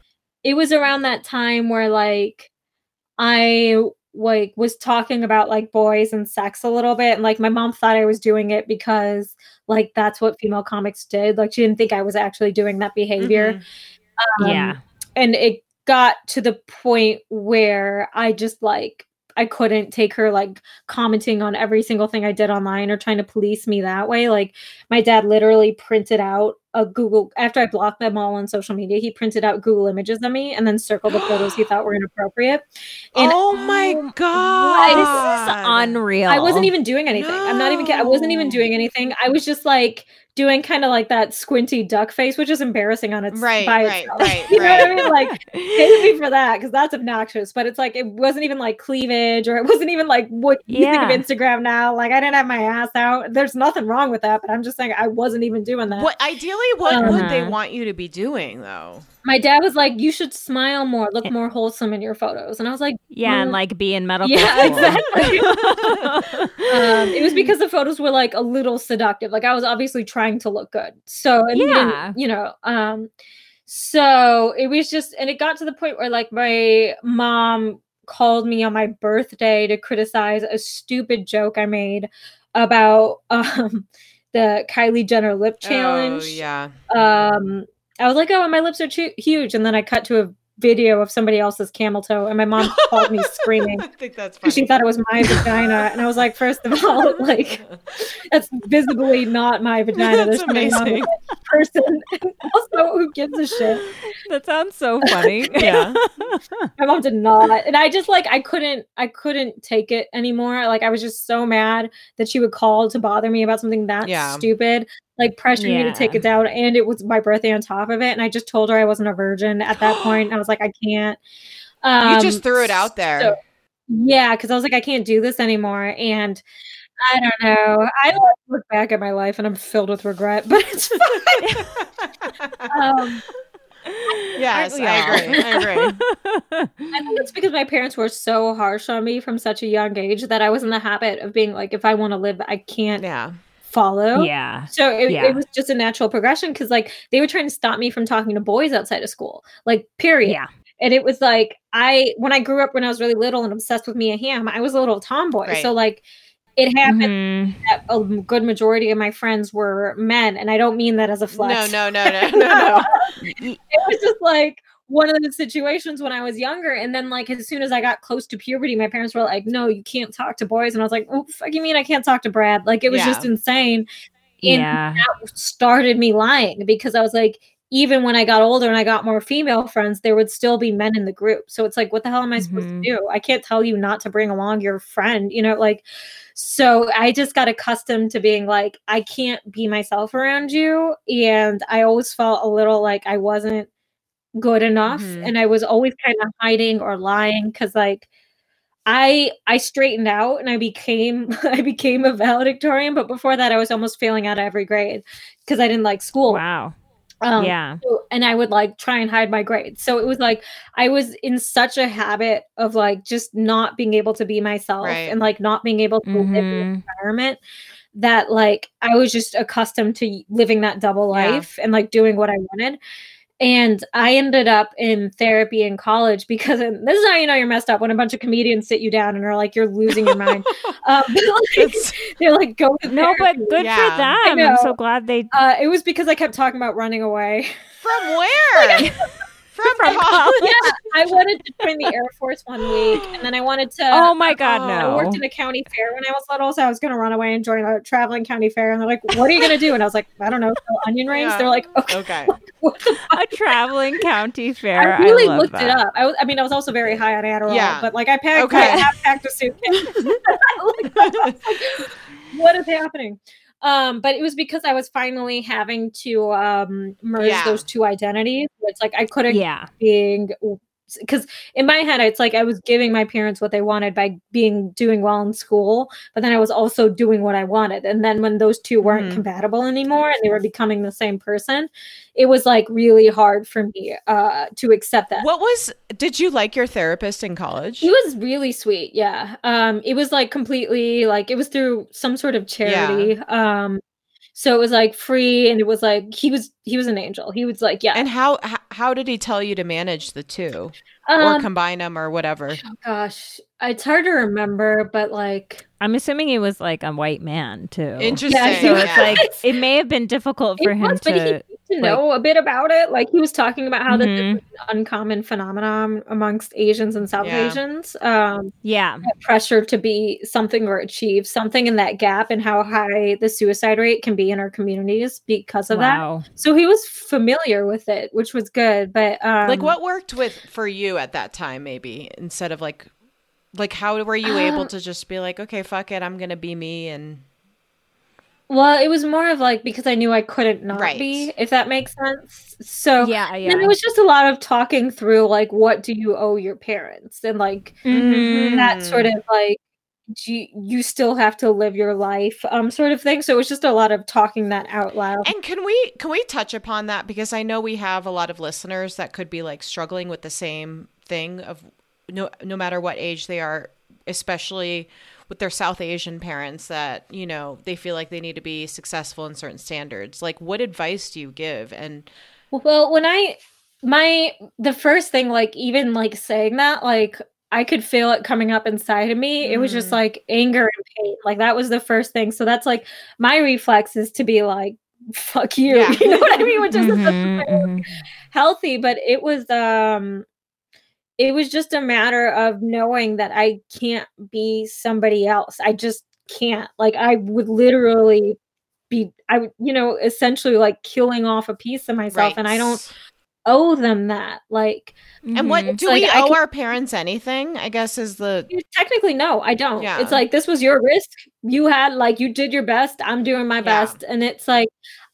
it was around that time where like i like was talking about like boys and sex a little bit. And like my mom thought i was doing it because like that's what female comics did. Like she didn't think i was actually doing that behavior. Mhm. um, yeah. and it got to the point where I just like I couldn't take her like commenting on every single thing I did online or trying to police me that way. Like my dad literally printed out a Google after I blocked them all on social media. He printed out Google images of me and then circled the photos he thought were inappropriate. And oh my Oh, god! This is unreal. I wasn't even doing anything. I'm not even. kid- I wasn't even doing anything. I was just like doing kind of like that squinty duck face, which is embarrassing on its Right, by right, itself. right, you know what I mean? Like hate me for that because that's obnoxious. But it's like it wasn't even like cleavage or it wasn't even like what you Yeah. think of Instagram now. Like I didn't have my ass out. There's nothing wrong with that, but I'm just saying I wasn't even doing that. What ideally, what would they Uh-huh. want you to be doing though? My dad was like, "You should smile more, look more wholesome in your photos," and I was like, Yeah, and Mm. like be in medical Yeah, school. exactly. um, it was because the photos were like a little seductive. Like I was obviously trying to look good. So and Yeah. you know, um, so it was just, and it got to the point where like my mom called me on my birthday to criticize a stupid joke I made about um the Kylie Jenner lip challenge Oh, yeah. um i was like oh my lips are too huge and then i cut to a video of somebody else's camel toe and my mom called me screaming I think that's funny. she thought it was my vagina and i was like first of all like that's visibly not my vagina That's there's amazing. Person also who gives a shit that sounds so funny. Yeah. my mom did not and i just like i couldn't i couldn't take it anymore like i was just so mad that she would call to bother me about something that Yeah. stupid like pressuring me to take Yeah. it down and it was my birthday on top of it and i just told her i wasn't a virgin at that point i was like i can't you just Um, threw it out there. so- yeah because i was like i can't do this anymore and I don't know. I look back at my life and I'm filled with regret, but it's fine. um, yes, I agree. I agree. I think it's because my parents were so harsh on me from such a young age that I was in the habit of being like, if I want to live, I can't Yeah. follow. Yeah. So it, Yeah. it was just a natural progression because like they were trying to stop me from talking to boys outside of school, like period. Yeah. And it was like I when I grew up when I was really little and obsessed with Mia Hamm, I was a little tomboy. Right. So like it happened Mhm. that a good majority of my friends were men, and I don't mean that as a No, flex. no, no, no, no, no. it was just like one of the situations when I was younger, and then like as soon as I got close to puberty, my parents were like, "No, you can't talk to boys," and I was like, "Oh, fuck you mean I can't talk to Brad?" Like it was just insane. And Yeah. that started me lying because I was like, even when I got older and I got more female friends, there would still be men in the group. So it's like, what the hell am I supposed Mhm. to do? I can't tell you not to bring along your friend, you know, like, so I just got accustomed to being like, I can't be myself around you. And I always felt a little like I wasn't good enough. Mhm. And I was always kind of hiding or lying because, like, I I straightened out and I became I became a valedictorian, but before that I was almost failing out of every grade because I didn't like school. Wow. Um, yeah. so- and I would like try and hide my grades. So it was like I was in such a habit of like just not being able to be myself Right. and like not being able to live in the Mhm. environment that like I was just accustomed to living that double Yeah. life and like doing what I wanted. And I ended up in therapy in college because and this is how you know you're messed up when a bunch of comedians sit you down and are like, you're losing your mind. Um, but, like, they're like, go to No, but good Yeah. for them. I'm so glad they Uh, it was because I kept talking about running away. From where? From, From college. yeah, I wanted to join the Air Force one week, and then I wanted to. Oh my god, um, no! I worked in a county fair when I was little, so I was going to run away and join a traveling county fair. And they're like, "What are you going to do?" And I was like, "I don't know, sell onion rings." Yeah. They're like, "Okay." Okay. A traveling county fair. I really love looked that. it up. I, was, I mean, I was also very high on Adderall, Yeah. but like I packed, Okay. I half packed a suitcase. Like, what is happening? Um, but it was because I was finally having to um merge Yeah. those two identities. It's like I couldn't Yeah. being because in my head it's like i was giving my parents what they wanted by being doing well in school but then i was also doing what i wanted and then when those two weren't Mhm. compatible anymore and they were becoming the same person it was like really hard for me uh to accept that What was? Did you like your therapist in college? he was really sweet yeah um it was like completely like it was through some sort of charity um so it was like free and it was like he was he was an angel. He was like yeah. And how how did he tell you to manage the two or um, combine them or whatever? gosh it's hard to remember but like I'm assuming he was like a white man too. Interesting. Yeah, So Yeah. it's like it may have been difficult for It him was, but he to. needed to know a bit about it. Like he was talking about how this Mhm. is an uncommon phenomenon amongst Asians and South Yeah. Asians. Um, Yeah. pressure to be something or achieve something in that gap, and how high the suicide rate can be in our communities because of that. So he was familiar with it, which was good. But um, like what worked with for you at that time maybe instead of like like how were you able Um, to just be like okay fuck it i'm gonna be me and Well, it was more of like because I knew I couldn't not Right. be, if that makes sense. So Yeah. Yeah. then it was just a lot of talking through like what do you owe your parents and like Mhm. that sort of like you, you still have to live your life um sort of thing. So it was just a lot of talking that out loud. And can we can we touch upon that? Because i know we have a lot of listeners that could be like struggling with the same thing of no no matter what age they are especially with their south asian parents that you know they feel like they need to be successful in certain standards. Like what advice do you give? And well when i my the first thing like even like saying that like i could feel it coming up inside of me it was just Mhm. like anger and pain like that was the first thing so that's like my reflex is to be like fuck you Yeah. you know what i mean which is Mhm, mhm. healthy but it was um it was just a matter of knowing that i can't be somebody else i just can't like i would literally be i would you know essentially like killing off a piece of myself and i don't Right. Owe them that like and what Mhm. do like, we I owe can- our parents anything i guess is the technically no i don't Yeah. it's like this was your risk you had like you did your best i'm doing my Yeah. best and it's like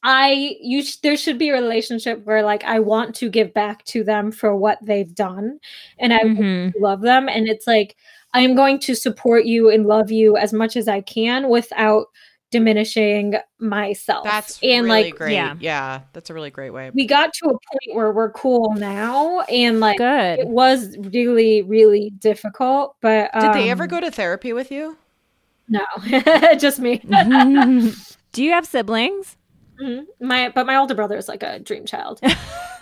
I you sh- there should be a relationship where like I want to give back to them for what they've done and I Mhm. love them and it's like I am going to support you and love you as much as I can without diminishing myself. That's and really like great. yeah. Yeah. that's a really great way. we got to a point where we're cool now and like good. it was really really difficult but Did they ever um, go to therapy with you? no just me Do you have siblings? Mhm. my but my older brother is like a dream child so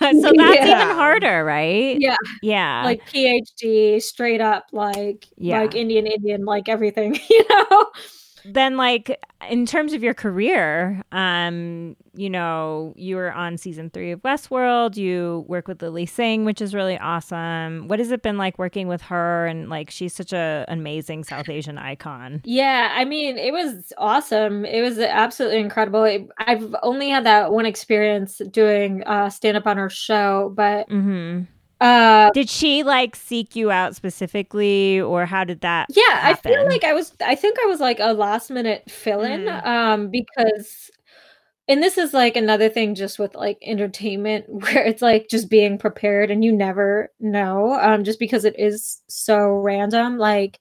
that's Yeah. even harder, right? yeah Yeah. like phd straight up like Yeah. like indian indian like everything you know then like in terms of your career um you know you were on season three of westworld. You work with lilly singh which is really awesome. What has it been like working with her? And like she's such a amazing south asian icon. Yeah i mean it was awesome. It was absolutely incredible. It- i've only had that one experience doing uh stand up on her show but hmm uh did she like seek you out specifically or how did that yeah i feel like i was i think i was like a last minute fill-in Mm. um because and this is like another thing just with like entertainment where it's like just being prepared and you never know um just because it is so random like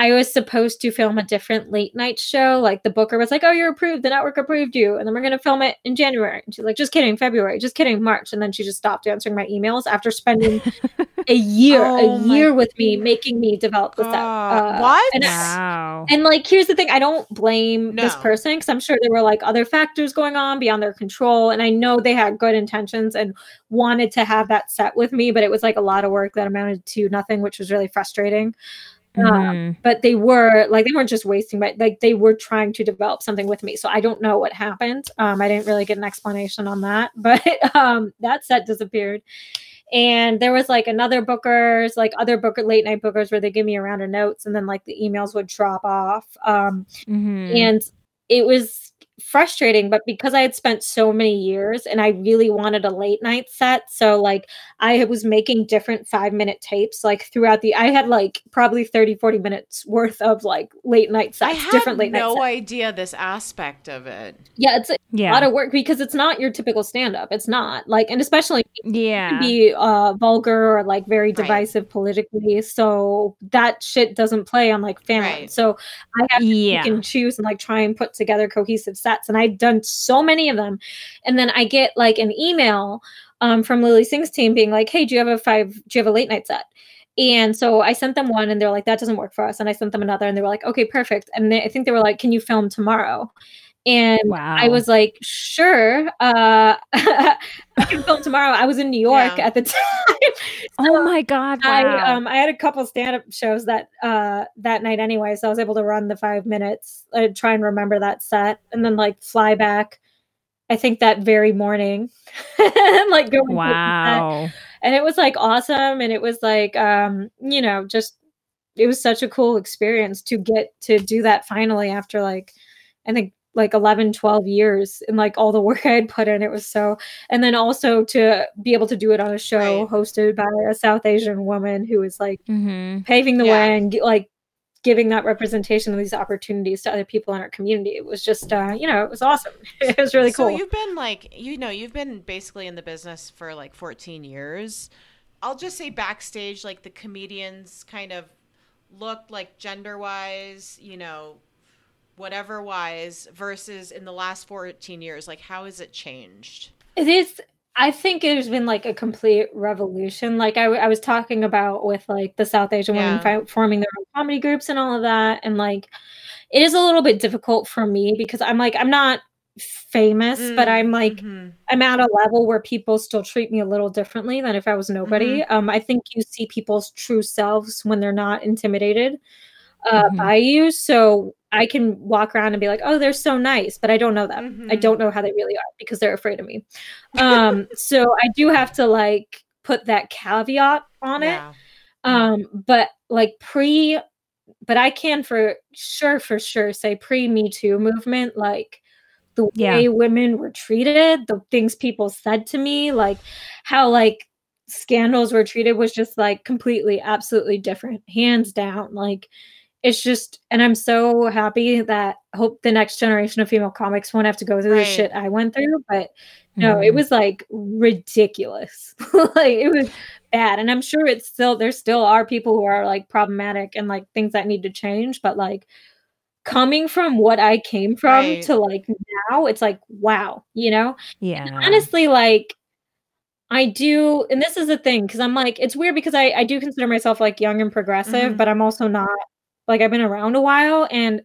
I was supposed to film a different late night show. Like the booker was like, "Oh, you're approved. The network approved you, and then we're gonna film it in January." And she's like, "Just kidding, February. Just kidding, March." And then she just stopped answering my emails after spending a year, Oh a year with me, making me develop the set. God. Uh, what? And, wow and like, here's the thing: I don't blame this person because I'm sure there were like other factors going on beyond their control, and I know they had good intentions and wanted to have that set with me, but it was like a lot of work that amounted to nothing, which was really frustrating Mhm. but they were like they weren't just wasting my like they were trying to develop something with me so i don't know what happened um i didn't really get an explanation on that but um that set disappeared and there was like another bookers like other booker late night bookers where they give me a round of notes and then like the emails would drop off um Mhm. and it was frustrating but because i had spent so many years and i really wanted a late night set so like i was making different five minute tapes like throughout the i had like probably 30 40 minutes worth of like late night sets, I sets had different late night no sets. idea this aspect of it. yeah it's a lot of work because it's not your typical stand-up it's not like and especially yeah be uh vulgar or like very divisive politically so that shit doesn't play on like family Right. so i have yeah pick and choose and like try and put together cohesive sets. And I'd done so many of them. And then I get like an email um, from Lilly Singh's team being like, hey, do you have a five, do you have a late night set? And so I sent them one and they're like, that doesn't work for us. And I sent them another and they were like, okay, perfect. And they, I think they were like, can you film tomorrow? And wow I was like, sure. Uh, I can film tomorrow. I was in New York Yeah. at the time. oh my god wow. I um I had a couple stand up shows that uh that night anyway, so I was able to run the five minutes. I'd try and remember that set, and then like fly back. I think that very morning, and like go wow and it was like awesome, and it was like um you know just it was such a cool experience to get to do that finally after like I think like 11 12 years and like all the work i had put in it was so and then also to be able to do it on a show Right. hosted by a south asian woman who is like hmm paving the Yeah. way and like giving that representation of these opportunities to other people in our community it was just uh you know it was awesome it was really so cool you've been like, you know, you've been basically in the business for like 14 years. I'll just say backstage, like the comedians kind of looked like gender wise, you know, whatever wise, versus in the last 14 years, like how has it changed? It is. I think it has been like a complete revolution. Like I was talking about with like the South Asian women Yeah. fi- forming their own comedy groups and all of that, and like it is a little bit difficult for me because I'm like I'm not famous, but Mm, I'm like mhm. I'm at a level where people still treat me a little differently than if I was nobody. Um, I think you see people's true selves when they're not intimidated uh, Mhm. by you. So I can walk around and be like, "Oh, they're so nice," but I don't know them. I Mhm. don't know how they really are because they're afraid of me. Um, so I do have to like put that caveat on it. Yeah. Um, but like pre, but I can for sure, for sure say pre Me Too movement, like the Yeah. way women were treated, the things people said to me, like how like scandals were treated was just like completely, absolutely different, hands down. Like it's just and i'm so happy that hope the next generation of female comics won't have to go through the shit i went through but no it Mhm. was like ridiculous like it was bad and i'm sure it's still there still are people who are like problematic and like things that need to change but like coming from what i came from Right. to like now it's like wow you know yeah. honestly like i do and this is the thing because i'm like it's weird because i i do consider myself like young and progressive Mhm. but i'm also not like i've been around a while and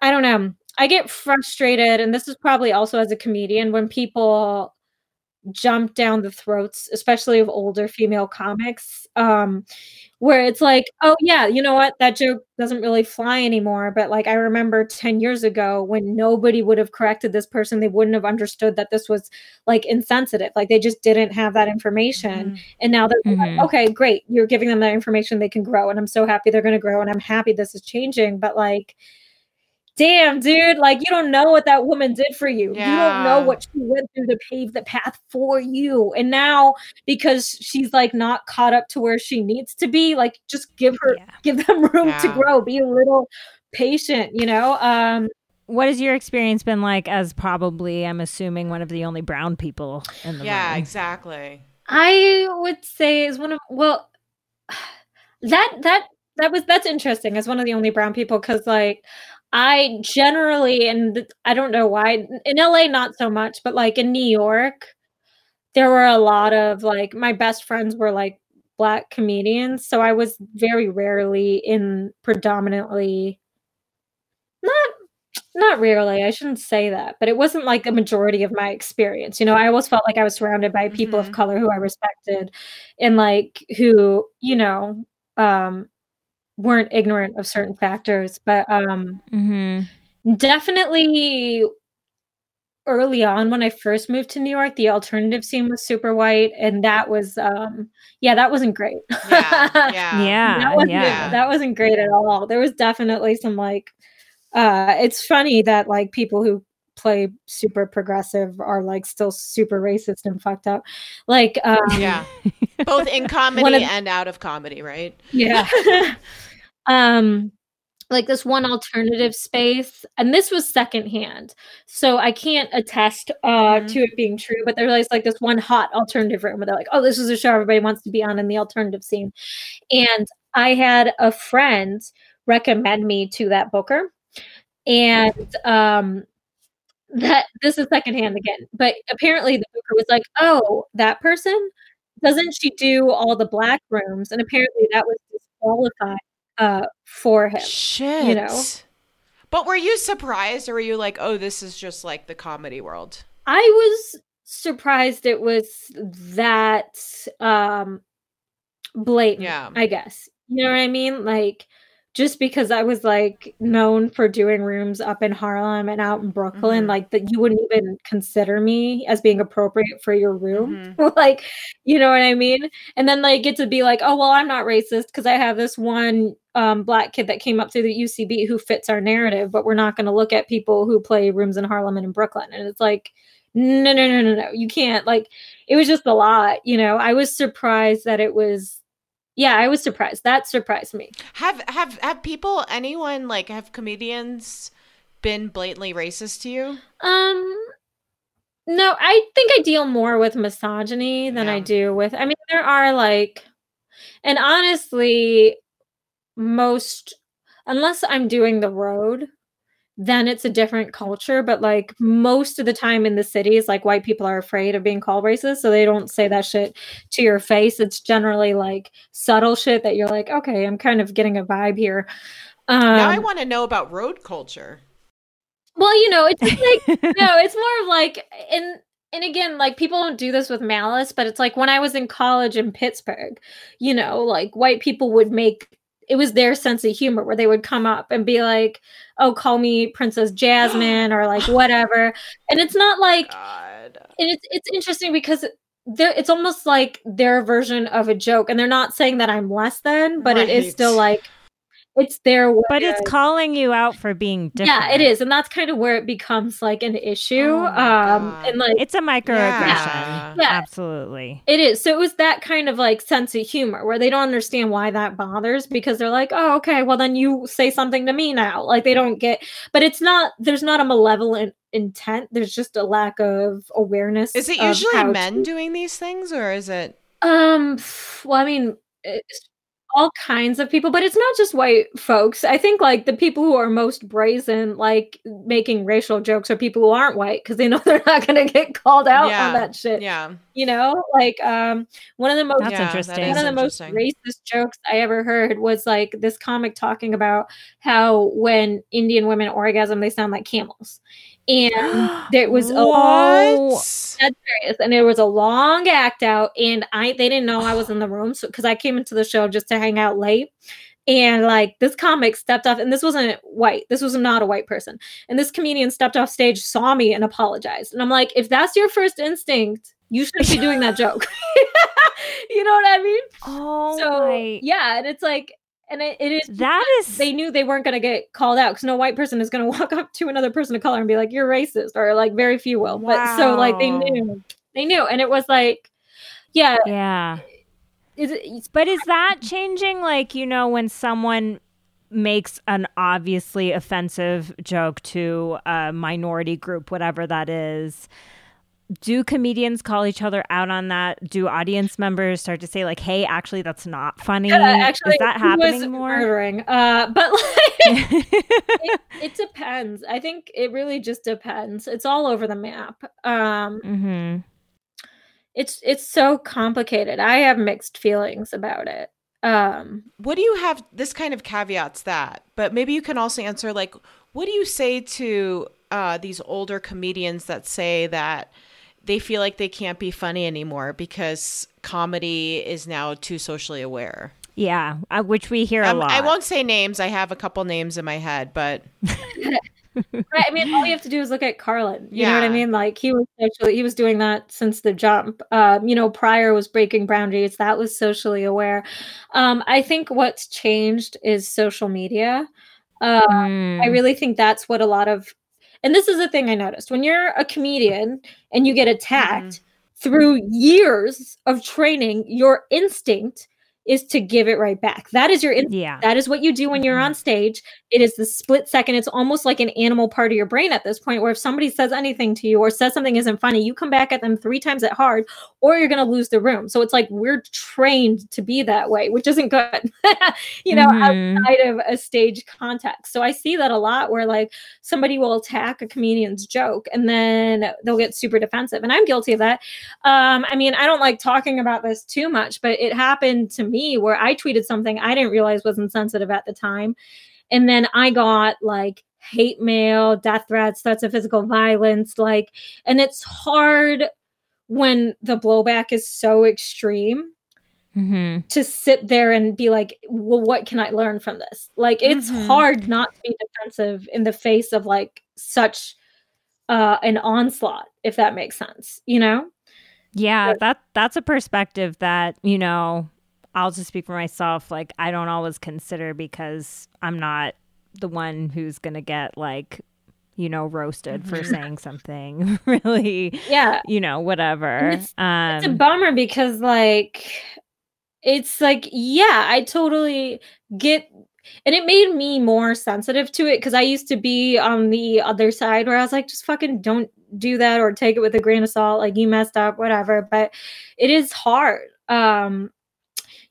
i don't know i get frustrated and this is probably also as a comedian when people jump down the throats especially of older female comics um where it's like oh yeah you know what that joke doesn't really fly anymore but like i remember 10 years ago when nobody would have corrected this person they wouldn't have understood that this was like insensitive like they just didn't have that information Mhm. and now they're Mhm. like okay great you're giving them that information they can grow and i'm so happy they're going to grow and i'm happy this is changing but like damn dude like you don't know what that woman did for you you don't know what she went through to pave the path for you and now because she's like not caught up to where she needs to be like just give her Yeah. give them room to grow be a little patient you know um What has your experience been like as probably, I'm assuming, one of the only brown people in the Yeah, room? exactly. I would say is one of well that that that was that's interesting as one of the only brown people because like I generally and I don't know why in LA not so much but like in New York there were a lot of like my best friends were like black comedians so I was very rarely in predominantly not not rarely i shouldn't say that but it wasn't like a majority of my experience you know i always felt like i was surrounded by people of Mhm. color who i respected and like who you know um weren't ignorant of certain factors but um Mm-hmm. definitely early on when i first moved to new york the alternative scene was super white and that was um yeah that wasn't great Yeah, yeah. Yeah. that wasn't yeah. that wasn't great at all. There was definitely some like uh it's funny that like people who play super progressive are like still super racist and fucked up. Like um Yeah. Both in comedy of- and out of comedy, right? yeah. um like this one alternative space and this was secondhand. So i can't attest uh Mhm. to it being true but there's like this one hot alternative room where they're like oh this is a show everybody wants to be on in the alternative scene. And i had a friend recommend me to that booker and um that this is secondhand again but apparently the booker was like oh that person? Doesn't she do all the black rooms? And apparently that was disqualified uh for him Shit. know? But were you surprised or were you like, oh, this is just like the comedy world? i was surprised it was that um blatant Yeah. i guess you know what i mean like just because i was like known for doing rooms up in harlem and out in brooklyn Mhm. like that you wouldn't even consider me as being appropriate for your room. Mm-hmm. like you know what i mean? And then like get to be like oh well i'm not racist because i have this one um, black kid that came up through the ucb who fits our narrative but we're not going to look at people who play rooms in harlem and in brooklyn. And it's like no no no no no you can't. Like it was just a lot you know? I was surprised that it was yeah i was surprised. That surprised me. Have have have people anyone like have comedians been blatantly racist to you? Um no, I think I deal more with misogyny than I do with I mean there are like and honestly most unless I'm doing the road then it's a different culture but like most of the time in the cities like white people are afraid of being called racist so they don't say that shit to your face it's generally like subtle shit that you're like okay I'm kind of getting a vibe here um now I want to know about road culture. well you know it's like no, it's more of like and and again, like people don't do this with malice, but it's like when I was in college in Pittsburgh, you know, like white people would make it was their sense of humor where they would come up and be like, "Oh, call me Princess Jasmine" or like whatever. And it's not like God. and it's it's interesting because there it's almost like their version of a joke and they're not saying that I'm less than, but it is still like it's their way. But it's of- calling you out for being different. yeah, it is, and that's kind of where it becomes like an issue. Oh um, God. and like It's a microaggression. Yeah. Yeah. Absolutely. It is. So it was that kind of like sense of humor where they don't understand why that bothers because they're like, oh, okay, well, then you say something to me now. Like they don't get, but it's not, there's not a malevolent intent. There's just a lack of awareness. Is it usually men to- doing these things or is it Um, well, I mean, it's all kinds of people, but it's not just white folks. I think like the people who are most brazen, like making racial jokes, are people who aren't white because they know they're not going to get called out Yeah. on that shit. yeah. You know, like um, one of the most That's Yeah, interesting. one of the most racist jokes I ever heard was like this comic talking about how when Indian women orgasm, they sound like camels. And there was a. What? dead serious, and there was a long act out, and I they didn't know I was in the room, so because I came into the show just to hang out late. And like this comic stepped off, and this wasn't white. This was not a white person. And this comedian stepped off stage, saw me, and apologized. And I'm like, if that's your first instinct, you shouldn't be doing that joke. you know what I mean? Oh so my. yeah, and it's like, and it, it is That is. they knew they weren't going to get called out because no white person is going to walk up to another person of color and be like, "You're racist," or like very few will. But so like they knew, they knew, and it was like, yeah, yeah. is it, But is that changing? Like, you know, when someone makes an obviously offensive joke to a minority group, whatever that is, do comedians call each other out on that? Do audience members start to say, like, hey, actually, that's not funny? uh, actually is that who was happening more? Murdering, uh, but like. it, it depends. I think it really just depends. It's all over the map. Um, mm-hmm. it's it's so complicated. I have mixed feelings about it. Um, What do you have this kind of caveats that, but maybe you can also answer like what do you say to uh, these older comedians that say that they feel like they can't be funny anymore because comedy is now too socially aware? Yeah, uh, which we hear a Um, lot. I won't say names. I have a couple names in my head, but Right. I mean, all you have to do is look at Carlin. You know what I mean? Like he was actually he was doing that since the jump. Um, you know, Pryor was breaking boundaries. That was socially aware. Um, I think what's changed is social media. Uh, Mm. I really think that's what a lot of, and this is the thing I noticed when you're a comedian and you get attacked through years of training, your instinct is to give it right back. That is your instinct. yeah. That is what you do when you're Mhm. on stage. It is the split second. It's almost like an animal part of your brain at this point, where if somebody says anything to you or says something isn't funny, you come back at them three times at hard, or you're going to lose the room. So it's like we're trained to be that way, which isn't good, you know, Mhm. outside of a stage context. So I see that a lot where like somebody will attack a comedian's joke and then they'll get super defensive. And I'm guilty of that. Um, I mean, I don't like talking about this too much, but it happened to me where I tweeted something I didn't realize was insensitive at the time. And then I got like hate mail, death threats, threats of physical violence, like, and it's hard when the blowback is so extreme Mhm. to sit there and be like, well, what can I learn from this? Like, it's Mhm. hard not to be defensive in the face of like such uh an onslaught, if that makes sense, you know? Yeah, that that's a perspective that, you know, I'll just speak for myself, like I don't always consider because I'm not the one who's going to get like, you know, roasted for Mhm. saying something really, Yeah. you know, whatever. It's- um It's a bummer because like it's like, yeah, I totally get and it made me more sensitive to it because I used to be on the other side where I was like, just fucking don't do that or take it with a grain of salt, like you messed up, whatever. But it is hard. Um,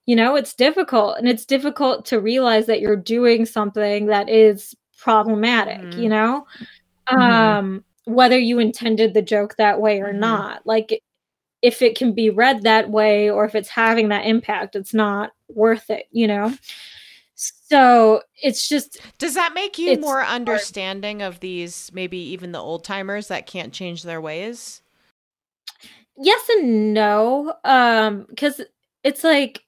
you know, it's difficult and it's difficult to realize that you're doing something that is problematic, Mhm. you know? Mhm. Um, whether you intended the joke that way or Mhm. not. Like if it can be read that way or if it's having that impact, it's not worth it, you know? So it's just does that make you more hard. understanding of these maybe even the old timers that can't change their ways? yes and no. Um, because it's like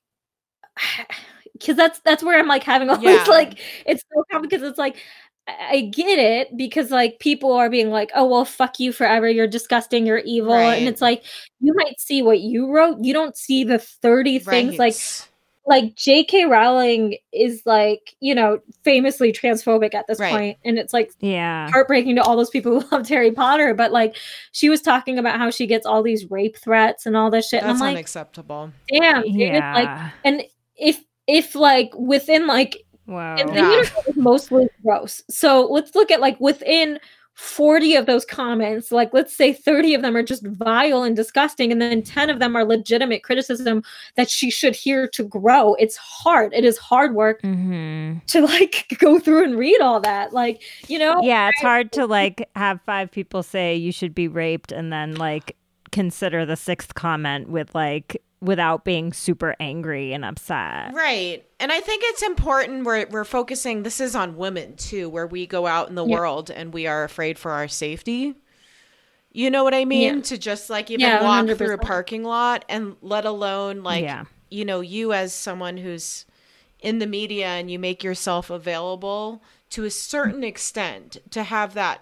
because that's that's where I'm like having all Yeah. this like it's so complicated because it's like I get it because like people are being like, oh well, fuck you forever. You're disgusting. You're evil, Right. and it's like you might see what you wrote. You don't see the thirty things like Right. like J.K. Rowling is like, you know, famously transphobic at this Right. point, and it's like Yeah. heartbreaking to all those people who loved Harry Potter. But like, she was talking about how she gets all these rape threats and all this shit, and I'm like, unacceptable. damn, dude, Yeah. like, and if if like within like wow. and the Yeah. internet is mostly gross. So let's look at like within 40 of those comments, like let's say 30 of them are just vile and disgusting, and then 10 of them are legitimate criticism that she should hear to grow. It's hard. It is hard work hmm to like go through and read all that. Like, you know, Yeah, it's hard to like have five people say you should be raped and then like consider the sixth comment with like without being super angry and upset. Right. And I think it's important we're we're focusing this is on women too, where we go out in the Yeah. world and we are afraid for our safety. You know what I mean? Yeah. To just like even Yeah, walk through a parking lot and let alone like Yeah. you know, you as someone who's in the media and you make yourself available to a certain extent to have that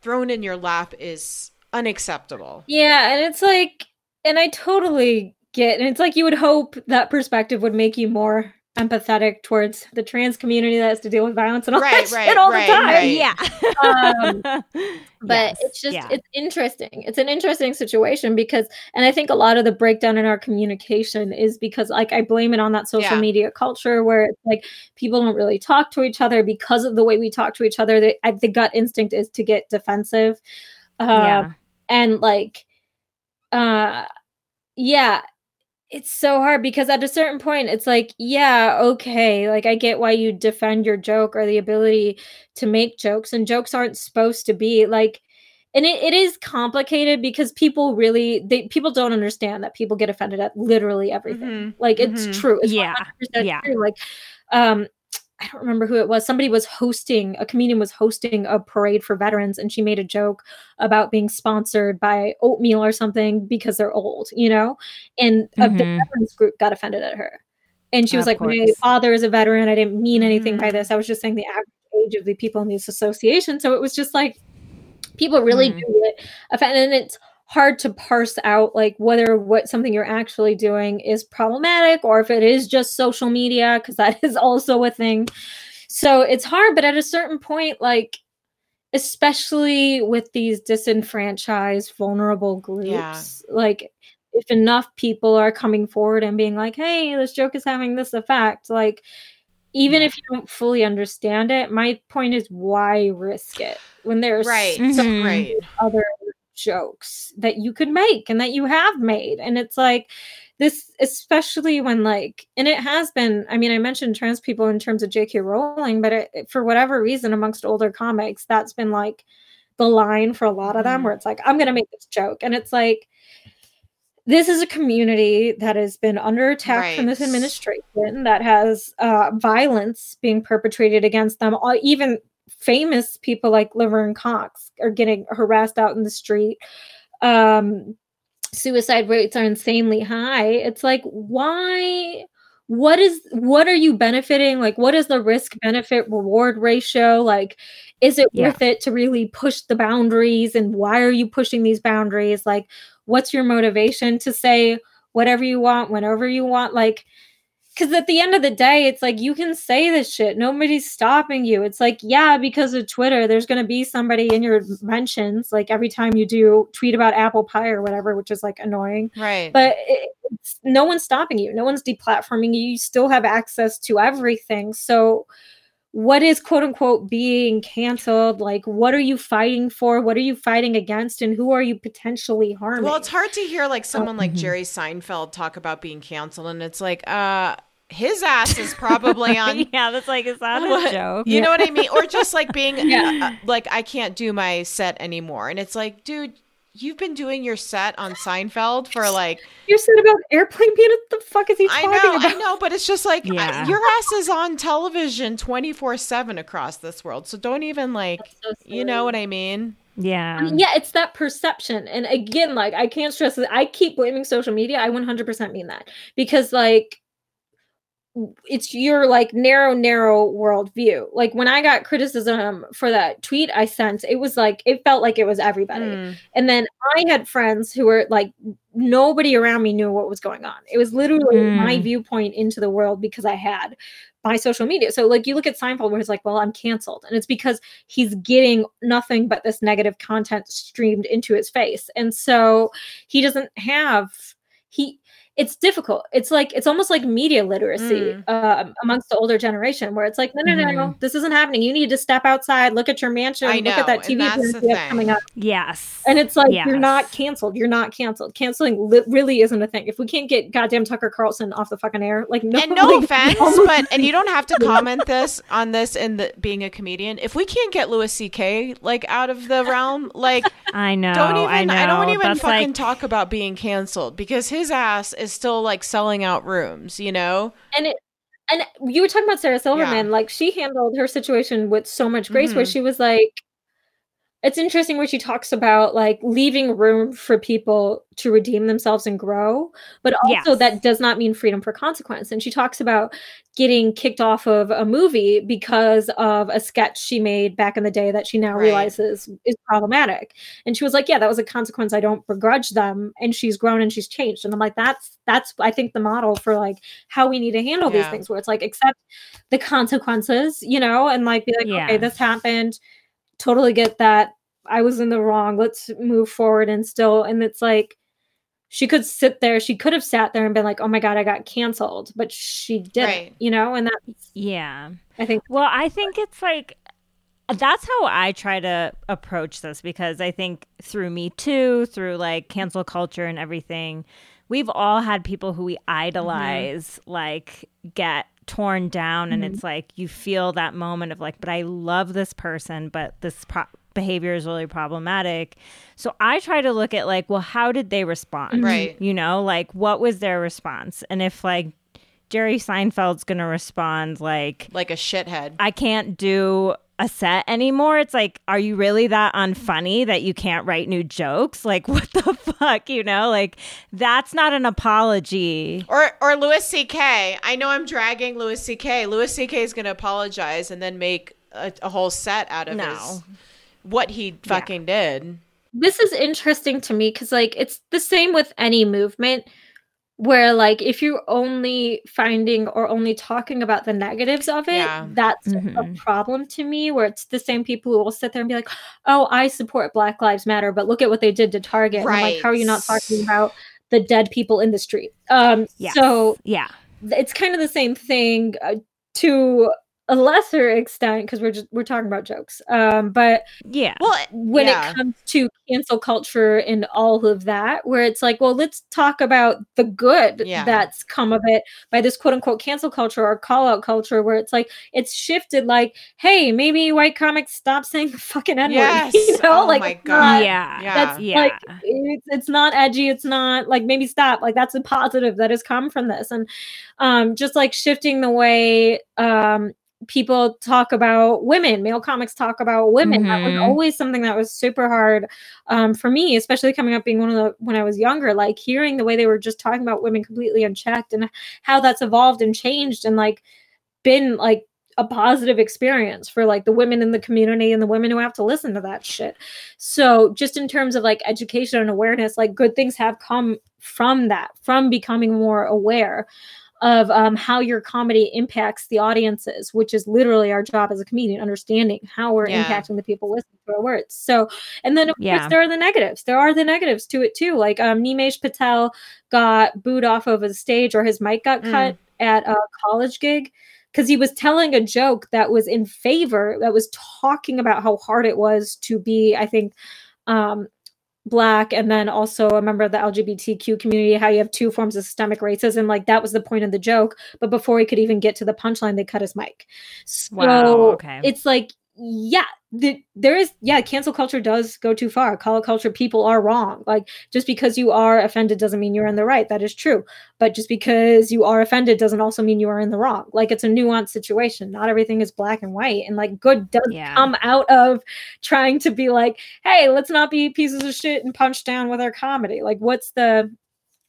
thrown in your lap is unacceptable. Yeah, and it's like, and I totally get, and it's like you would hope that perspective would make you more empathetic towards the trans community that has to deal with violence and all Right, that right, shit all right, the time. right. Yeah. But Yes, it's just yeah. it's interesting. It's an interesting situation because, and I think a lot of the breakdown in our communication is because, like, I blame it on that social Yeah. media culture where it's like people don't really talk to each other because of the way we talk to each other. The, I- the gut instinct is to get defensive. Um, yeah. and like uh yeah it's so hard because at a certain point it's like yeah okay like i get why you defend your joke or the ability to make jokes and jokes aren't supposed to be like and it, it is complicated because people really they people don't understand that people get offended at literally everything Mhm, like it's mhm. true it's Yeah, 100% yeah. true. like um I don't remember who it was. Somebody was hosting, a comedian was hosting a parade for veterans, and she made a joke about being sponsored by oatmeal or something because they're old, you know? And uh, the veterans group got offended at her. And she was Of like, My father is a veteran. I didn't mean anything by Mhm. this. I was just saying the average age of the people in this association. So it was just like, people really Mhm. do get offended. And it's hard to parse out like whether what something you're actually doing is problematic or if it is just social media because that is also a thing so it's hard but at a certain point like especially with these disenfranchised vulnerable groups Yeah. like if enough people are coming forward and being like hey this joke is having this effect like even Yeah. if you don't fully understand it my point is why risk it when there's Right. Mhm. Right. other jokes that you could make and that you have made and it's like this especially when like and it has been i mean i mentioned trans people in terms of jk rowling but it, for whatever reason amongst older comics that's been like the line for a lot of them Mhm. where it's like i'm gonna make this joke and it's like this is a community that has been under attack from this administration that has uh, violence being perpetrated against them all, even famous people like Laverne Cox are getting harassed out in the street. Um, suicide rates are insanely high. It's like, why? What is what are you benefiting? Like, what is the risk benefit reward ratio? Like, is it Yeah. worth it to really push the boundaries? And why are you pushing these boundaries? Like, what's your motivation to say whatever you want, whenever you want? Like, because at the end of the day, it's like you can say this shit. Nobody's stopping you. It's like, yeah, because of Twitter, there's going to be somebody in your mentions, like every time you do tweet about apple pie or whatever, which is like annoying. Right. But it's, no one's stopping you. No one's deplatforming you. You still have access to everything. So, what is quote unquote being canceled? Like, what are you fighting for? What are you fighting against? And who are you potentially harming? Well, it's hard to hear like someone like mhm. Jerry Seinfeld talk about being canceled, and it's like, uh, his ass is probably on. yeah, that's like, is that What? a joke? You know what I mean? Or just like being Yeah. uh, like, I can't do my set anymore, and it's like, dude, you've been doing your set on Seinfeld for like, you said about airplane being what the fuck is he I talking know, about? I know, but it's just like I- your ass is on television twenty four seven across this world, so don't even like, So you know what I mean? Yeah. yeah it's that perception and again like i can't stress that i keep blaming social media i 100% mean that because like it's your like narrow narrow worldview. Like when i got criticism for that tweet i sent it was like it felt like it was everybody. Mm. and then i had friends who were like nobody around me knew what was going on. It was literally my Mm. viewpoint into the world because i had my social media. So like you look at seinfeld where it's like well i'm canceled and it's because he's getting nothing but this negative content streamed into his face. And so he doesn't have he it's difficult it's like it's almost like media literacy Mm. uh, amongst the older generation where it's like no no no no this isn't happening you need to step outside look at your mansion I look at that tv appearance you have coming up Yes. and it's like you're not canceled you're not canceled canceling li- really isn't a thing if we can't get goddamn tucker carlson off the fucking air like no and no like, offense, almost- but and you don't have to comment this on this in the being a comedian. If we can't get Louis C.K. like out of the realm, like I know. don't even I know. don't even That's fucking like, talk about being canceled because his ass is still like selling out rooms, you know? and it and you were talking about Sarah Silverman, like she handled her situation with so much grace, where Mhm. she was like, it's interesting where she talks about like leaving room for people to redeem themselves and grow, but also Yes. that does not mean freedom for consequence. And she talks about getting kicked off of a movie because of a sketch she made back in the day that she now Right. realizes is problematic. And she was like, "Yeah, that was a consequence. I don't begrudge them." And she's grown and she's changed. And I'm like, "That's that's I think the model for like how we need to handle these things, where it's like accept the consequences, you know, and like be like, Yeah. okay, this happened. Totally get that. I was in the wrong. Let's move forward and still. And it's like." She could sit there. She could have sat there and been like, "Oh my god, I got canceled," but she didn't, Right. you know. And that's, yeah. I think, Well, I think it's like that's how I try to approach this because I think through Me Too, through like cancel culture and everything, we've all had people who we idolize like get torn down and Mhm. it's like you feel that moment of like but I love this person but this pro- behavior is really problematic. So I try to look at like well how did they respond? Mm-hmm. Right. You know, like what was their response? And if like Jerry Seinfeld's going to respond like Like a shithead. I can't do a set anymore. It's like, are you really that unfunny that you can't write new jokes? Like, what the fuck, you know? Like, that's not an apology. Or or Louis C.K. I know I'm dragging Louis C.K. Louis C.K. is going to apologize and then make a, a whole set out of No. his what he fucking did. this is interesting to me because like it's the same with any movement where like if you're only finding or only talking about the negatives of it Yeah. that's a Mhm. problem to me where it's the same people who will sit there and be like oh i support black lives matter but look at what they did to target Right. I'm like how are you not talking about the dead people in the street um Yes. so Yeah. it's kind of the same thing uh, to a lesser extent because we're just we're talking about jokes um but Yeah. Well, when yeah. it comes to cancel culture and all of that, where it's like, well, let's talk about the good Yeah. that's come of it by this quote unquote cancel culture or call out culture, where it's like it's shifted, like, hey, maybe white comics stop saying the fucking N. Yes. You know, Oh like my God. not- yeah. Yeah. that's Yeah. like it's, it's not edgy it's not like maybe stop like that's a positive that has come from this and um just like shifting the way um people talk about women male comics talk about women that was Mhm. always something that was super hard um for me especially coming up being one of the when i was younger like hearing the way they were just talking about women completely unchecked and how that's evolved and changed and like been like a positive experience for like the women in the community and the women who have to listen to that shit. So just in terms of like education and awareness, like good things have come from that, from becoming more aware of um, how your comedy impacts the audiences, which is literally our job as a comedian, understanding how we're Yeah. impacting the people listening to our words. So, and then of Yeah. course there are the negatives. There are the negatives to it too. Like um, Nimesh Patel got booed off of a stage, or his mic got Mm. cut at a college gig because he was telling a joke that was in favor that was talking about how hard it was to be i think um black and then also a member of the lgbtq community how you have two forms of systemic racism like that was the point of the joke but before he could even get to the punchline they cut his mic so Wow, okay. it's like yeah the, there is yeah cancel culture does go too far. Call culture people are wrong. Like just because you are offended doesn't mean you're in the right. That is true. But just because you are offended doesn't also mean you are in the wrong. Like it's a nuanced situation. Not everything is black and white. And like good does Yeah. come out of trying to be like hey let's not be pieces of shit and punch down with our comedy. Like what's the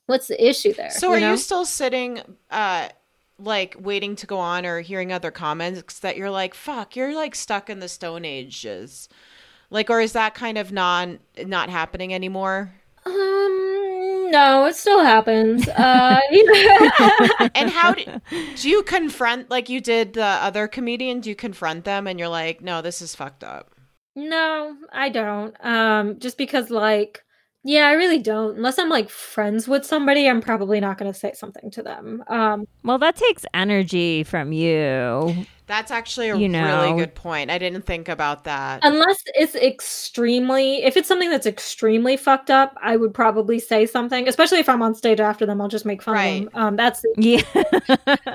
what's the issue there So are know? you still sitting uh like waiting to go on or hearing other comments that you're like, fuck, you're like stuck in the Stone Ages? Like, or is that kind of non not happening anymore? Um, no, it still happens. Uh, and how do, do you confront like you did the other comedian? Do you confront them and you're like, no, this is fucked up? No, I don't. Um, just because like yeah, I really don't. Unless I'm like friends with somebody, I'm probably not going to say something to them. Um, well, that takes energy from you. That's actually a you know. really good point. I didn't think about that. Unless it's extremely, if it's something that's extremely fucked up, I would probably say something. Especially if I'm on stage after them, I'll just make fun right. of them. Um, that's yeah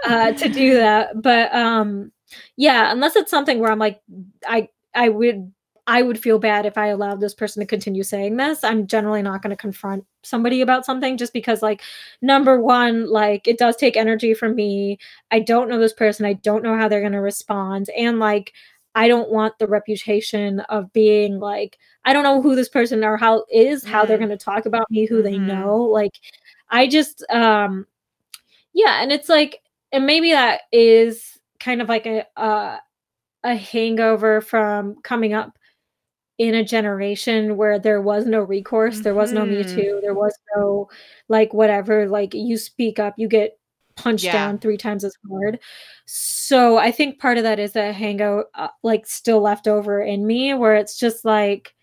uh, to do that. But um, yeah, unless it's something where I'm like, I I would I would feel bad if I allowed this person to continue saying this. I'm generally not going to confront somebody about something just because, like, number one, like, it does take energy from me. I don't know this person. I don't know how they're going to respond. And, like, I don't want the reputation of being like, I don't know who this person or how is, how they're mm. going to talk about me, who mm-hmm. they know. Like, I just, um, yeah. And it's like, and maybe that is kind of like a, uh, a hangover from coming up in a generation where there was no recourse, there was no Me mm-hmm. Too, there was no like whatever, like you speak up, you get punched yeah. down three times as hard. So I think part of that is a hangout, uh, like still left over in me, where it's just like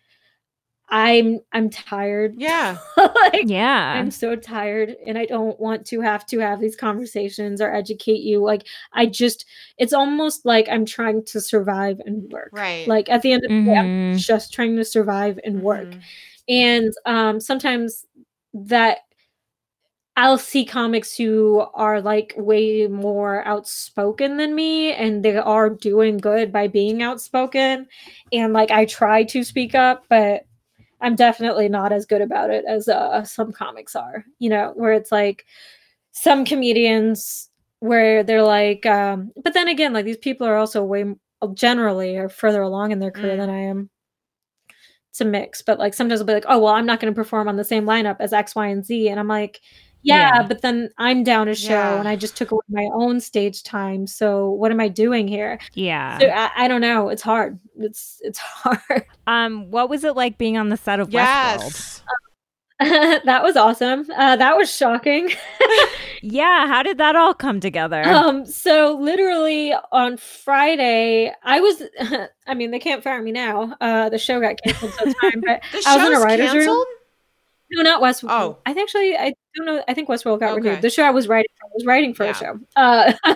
I'm I'm tired. Yeah. like, yeah. I'm so tired and I don't want to have to have these conversations or educate you. Like I just it's almost like I'm trying to survive and work. Right. Like at the end of the day, I'm mm-hmm. just trying to survive and work. Mm-hmm. And um sometimes that I'll see comics who are like way more outspoken than me and they are doing good by being outspoken. And like I try to speak up, but I'm definitely not as good about it as uh, some comics are, you know, where it's like some comedians where they're like, um, but then again, like these people are also way generally are further along in their career mm. than I am. It's a mix, but like sometimes I'll be like, oh, well, I'm not going to perform on the same lineup as X, Y, and Z. And I'm like, yeah, yeah, but then I'm down a show yeah. and I just took away my own stage time. So what am I doing here? Yeah. So I, I, don't know. It's hard. It's it's hard. Um, what was it like being on the set of yes. Westworld? that was awesome. Uh, that was shocking. yeah, how did that all come together? Um, so literally on Friday, I was. I mean, they can't fire me now. Uh, the show got canceled so time, but I was in a writer's canceled? room. No, not Westworld. Oh, I think actually, I don't know. I think Westworld got okay. renewed. The show I was writing for was writing for yeah. a show, uh,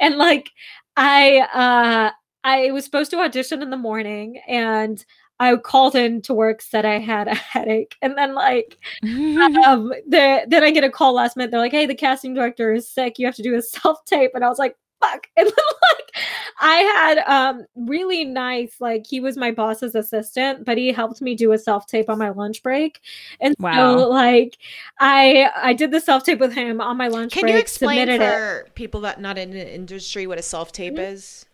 and like I, uh, I was supposed to audition in the morning, and I called in to work, said I had a headache, and then like, um, the, then I get a call last minute. They're like, "Hey, the casting director is sick. You have to do a self tape," and I was like, fuck. And then like I had um really nice, like he was my boss's assistant, but he helped me do a self-tape on my lunch break. And wow. so like I I did the self-tape with him on my lunch Can break. Can you explain for it. people that not in the industry what a self-tape mm-hmm. is?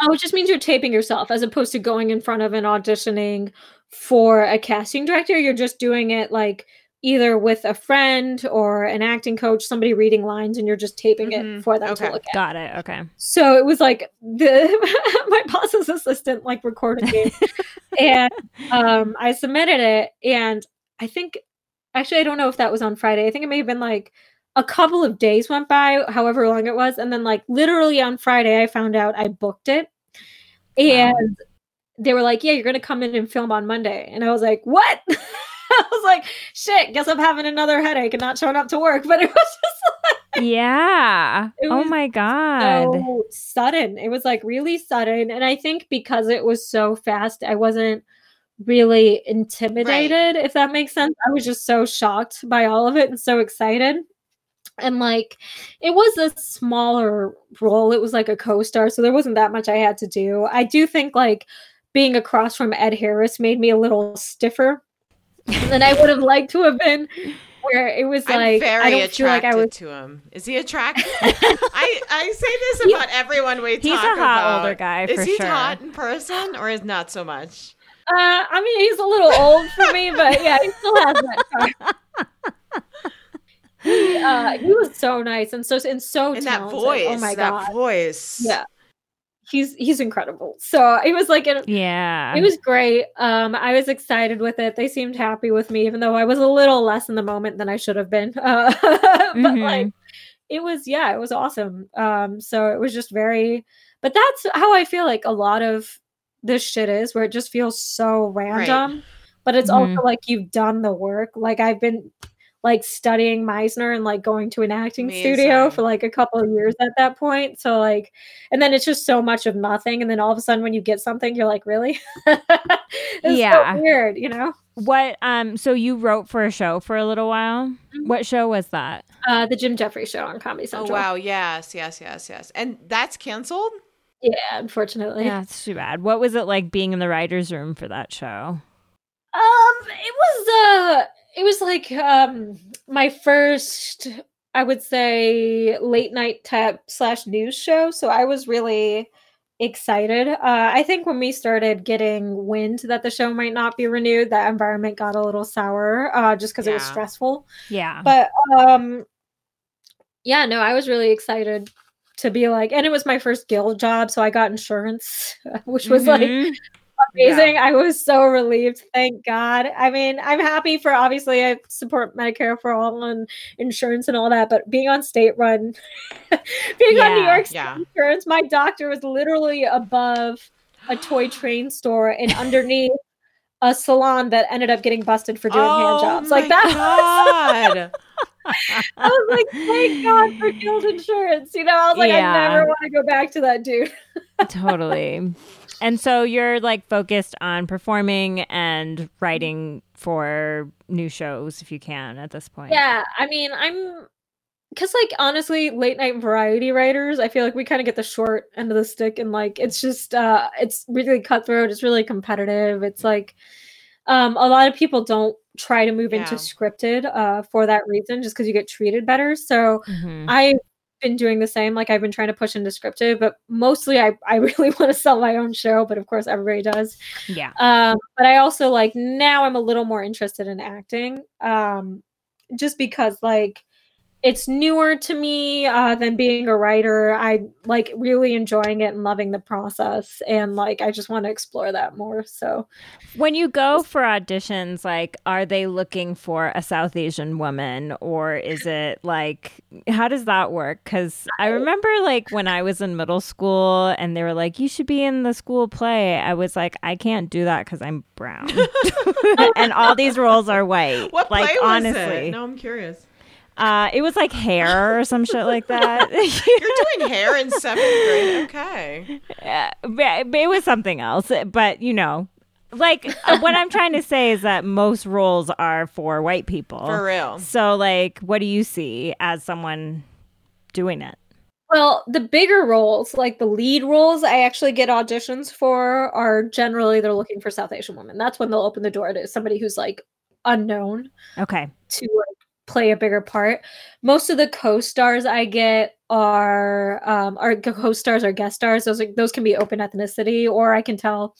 Oh, it just means you're taping yourself as opposed to going in front of and auditioning for a casting director. You're just doing it like either with a friend or an acting coach, somebody reading lines, and you're just taping mm-hmm. it for them okay. to look at. Got it. Okay. So it was like the my boss's assistant like recorded me, and um, I submitted it, and I think actually I don't know if that was on Friday. I think it may have been like a couple of days went by, however long it was, and then like literally on Friday I found out I booked it, and. Wow. They were like, "Yeah, you're gonna come in and film on Monday," and I was like, "What?" I was like, shit, guess I'm having another headache and not showing up to work. But it was just like, yeah. oh my God. So sudden. It was like really sudden. And I think because it was so fast, I wasn't really intimidated, right. if that makes sense. I was just so shocked by all of it and so excited. And like it was a smaller role. It was like a co-star, so there wasn't that much I had to do. I do think like being across from Ed Harris made me a little stiffer than I would have liked to have been. Where it was like I'm very I don't attracted feel like I was to him. Is he attractive? I I say this about he, everyone we talk He's a hot about. older guy. Is he sure. hot in person or is not so much? Uh, I mean, he's a little old for me, but yeah, he still has that. he, uh, he was so nice and so and so And that voice. Oh my that god. voice. Yeah. He's he's incredible. So it was like an, Yeah. it was great. Um, I was excited with it. They seemed happy with me, even though I was a little less in the moment than I should have been. Uh, but Mhm. like, it was yeah, it was awesome. Um, so it was just very. But that's how I feel like a lot of this shit is, where it just feels so random. But it's Mhm. also like you've done the work. Like I've been like studying Meisner and like going to an acting studio for like a couple of years at that point. So like and then it's just so much of nothing and then all of a sudden when you get something you're like really it's Yeah. so weird you know what um so you wrote for a show for a little while? Mhm. What show was that? uh the jim jefferies show on comedy Central. Oh wow. Yes. Yes. Yes. Yes. And that's canceled. yeah unfortunately Yeah, it's too bad. What was it like being in the writer's room for that show? um it was uh it was like um my first i would say late night type slash news show so i was really excited. Uh i think when we started getting wind that the show might not be renewed that environment got a little sour uh just because it was stressful. Yeah. but um yeah no i was really excited to be like and it was my first guild job so i got insurance which was like Amazing. I was so relieved. Thank God. I mean, I'm happy for obviously I support Medicare for all and insurance and all that, but being on state run, being on New Yeah, York yeah. insurance, my doctor was literally above a toy train store and underneath a salon that ended up getting busted for doing hand oh jobs. Like Oh that. God. I was like, thank God for guild insurance. You know, I was like, Yeah. I never want to go back to that dude. totally. And so you're like focused on performing and writing for new shows if you can at this point. Yeah, I mean, I'm because like honestly, late night variety writers, I feel like we kind of get the short end of the stick, and like it's just uh it's really cutthroat. It's really competitive. It's like um a lot of people don't try to move into scripted uh for that reason, just because you get treated better. So Mhm. I've been doing the same. Like I've been trying to push into scripted, but mostly I I really want to sell my own show. But of course, everybody does. Yeah. Um, but I also like now I'm a little more interested in acting. Um, just because like it's newer to me uh, than being a writer. I like really enjoying it and loving the process, and like I just want to explore that more. So When you go for auditions, like, are they looking for a South Asian woman or is it like, how does that work? Because I remember, like, when I was in middle school and they were like, you should be in the school play, I was like, I can't do that because I'm brown. and all these roles are white. What like, play was honestly. it? No, I'm curious. Uh, it was like hair or some shit like that. You're doing hair in seventh grade. Okay. Uh, but it was something else. But you know, like uh, what I'm trying to say is that most roles are for white people. For real. So, like, what do you see as someone doing it? Well, the bigger roles, like the lead roles, I actually get auditions for are generally they're looking for South Asian women. That's when they'll open the door to somebody who's like unknown Okay. to like, play a bigger part. Most of the co-stars I get are um are co-stars or guest stars. Those are, those can be open ethnicity, or I can tell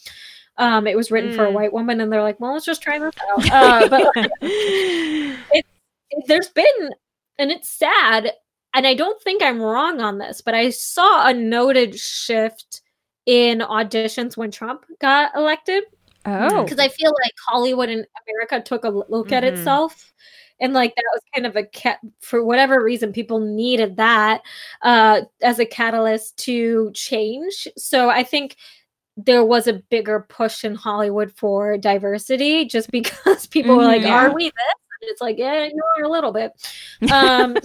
um it was written for a Mm. white woman, and they're like, well, let's just try this out. Uh, but like, there's been and it's sad and i don't think i'm wrong on this but i saw a noted shift in auditions when trump got elected oh. because i feel like hollywood and america took a look at Mhm. itself and like that was kind of a cat for whatever reason people needed that uh as a catalyst to change so i think there was a bigger push in hollywood for diversity just because people were Mhm, like yeah. are we this it's like yeah you are a little bit um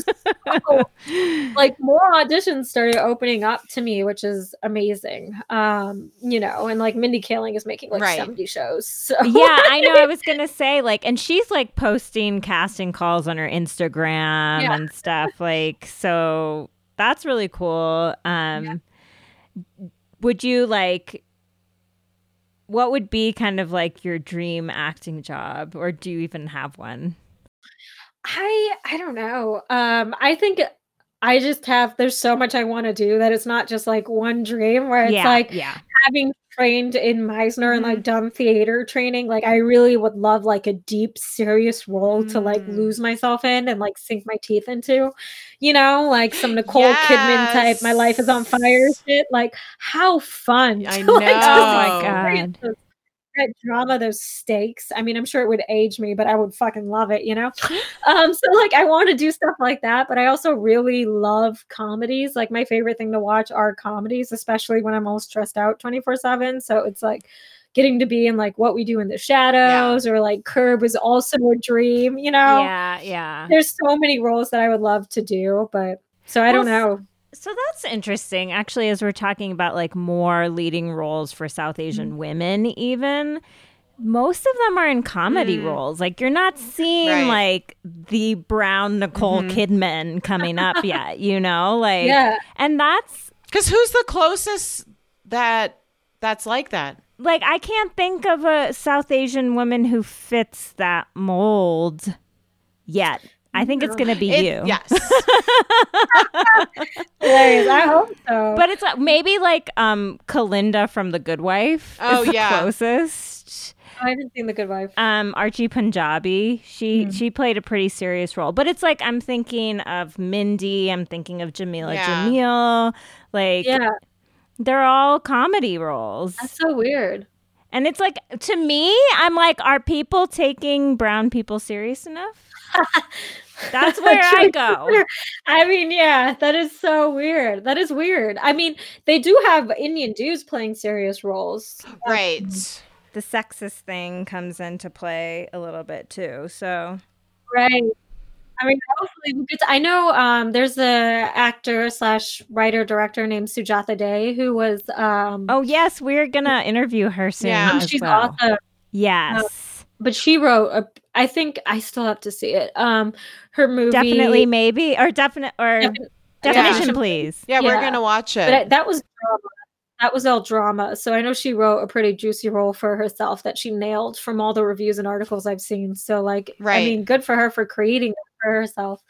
so, like more auditions started opening up to me which is amazing um you know and like mindy kaling is making like Right. 70 shows so yeah, I know. I was gonna say like, and she's like posting casting calls on her Instagram Yeah. and stuff. Like, so that's really cool. Um, would you like? What would be kind of like your dream acting job, or do you even have one? I I don't know. Um I think I just have there's so much I want to do that it's not just like one dream where it's yeah, like yeah, having trained in Meisner and like done theater training, like I really would love like a deep, serious role to like Mm. lose myself in and like sink my teeth into, you know, like some Nicole Kidman type. My life is on fire shit. Like how fun! I to, like, know. Oh my experience God. That drama, those stakes. I mean, I'm sure it would age me, but I would fucking love it, you know. Um, so like I want to do stuff like that, but I also really love comedies. Like my favorite thing to watch are comedies, especially when I'm all stressed out 24/7. So it's like getting to be in like what we do in the shadows or like Curb was also a dream, you know. Yeah, yeah. There's so many roles that I would love to do, but so I don't know. So that's interesting, actually, as we're talking about like more leading roles for South Asian women, even. Most of them are in comedy Mm. roles. Like you're not seeing Right. like the brown Nicole Mhm. Kidman coming up yet, you know? Like Yeah. and that's Because who's the closest that that's like that? like I can't think of a South Asian woman who fits that mold yet. I think it's gonna be It- you. Yes. Hilarious. I hope so. But it's like, maybe like um Kalinda from The Good Wife. Oh, is the yeah. closest. I haven't seen The Good Wife. Um, Archie Panjabi. She Hmm. she played a pretty serious role, but it's like I'm thinking of Mindy. I'm thinking of Jameela Yeah. Jamil. Like Yeah, they're all comedy roles, that's so weird. and it's like to me, I'm like, are people taking brown people serious enough? That's where I go. I mean, yeah, that is so weird. That is weird. I mean, they do have Indian dudes playing serious roles. right. The sexist thing comes into play a little bit too. So Right. I mean, hopefully we get to, I know um, there's a actor slash writer director named Sujata Day who was um Oh yes, we're gonna interview her soon. Yeah. she's well. awesome. Yes, But she wrote a I think I still have to see it. Um her movie definitely, maybe or definite or Defin- definition, Yeah. please. Yeah, we're gonna watch But it. I- that was drama. That was all drama. So I know she wrote a pretty juicy role for herself that she nailed from all the reviews and articles I've seen. So like right. I mean, good for her for creating it for herself.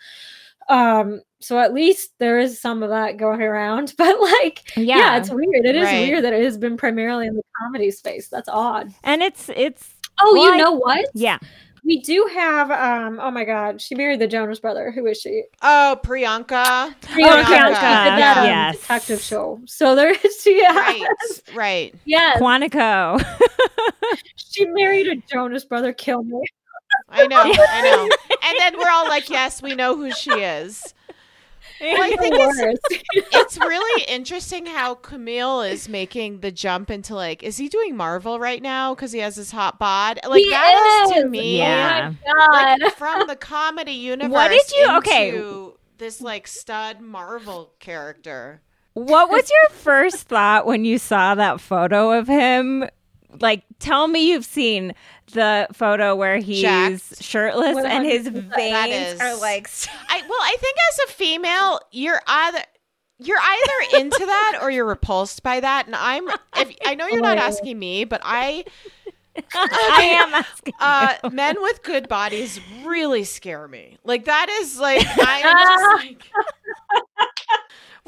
Um, so at least there is some of that going around. But like Yeah, yeah, it's weird. It is Right. weird that it has been primarily in the comedy space. That's odd. and it's it's Oh, Well, you I- know what? yeah. We do have um oh my god, she married the Jonas brother. Who is she? Oh, Priyanka. Priyanka. Priyanka, She that um, yes. detective show. So there is she Right. Right. Yes. Quantico. She married a Jonas brother. Kill me. I know. I know. And then we're all like, yes, we know who she is. Well, I think it's, it's really interesting how Kumail is making the jump into like, is he doing Marvel right now because he has his hot bod? Like He that is to me, oh Yeah. God. like from the comedy universe. What did you- okay. This like stud Marvel character. what was your first thought when you saw that photo of him? Like, tell me you've seen the photo where he's Jacked. shirtless and his 100%. Veins are like. I well, I think as a female, you're either you're either into that or you're repulsed by that. And I'm if I know you're not asking me, but I I am asking. uh men with good bodies really scare me. Like that is like I'm just like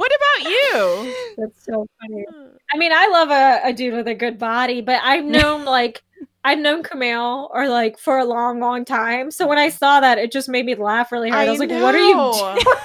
What about you? That's so funny. Uh. I mean, I love a, a dude with a good body, but I've known like I've known Kumail or like for a long, long time. So when I mm. saw that, it just made me laugh really hard. I, was like, "What are you doing?"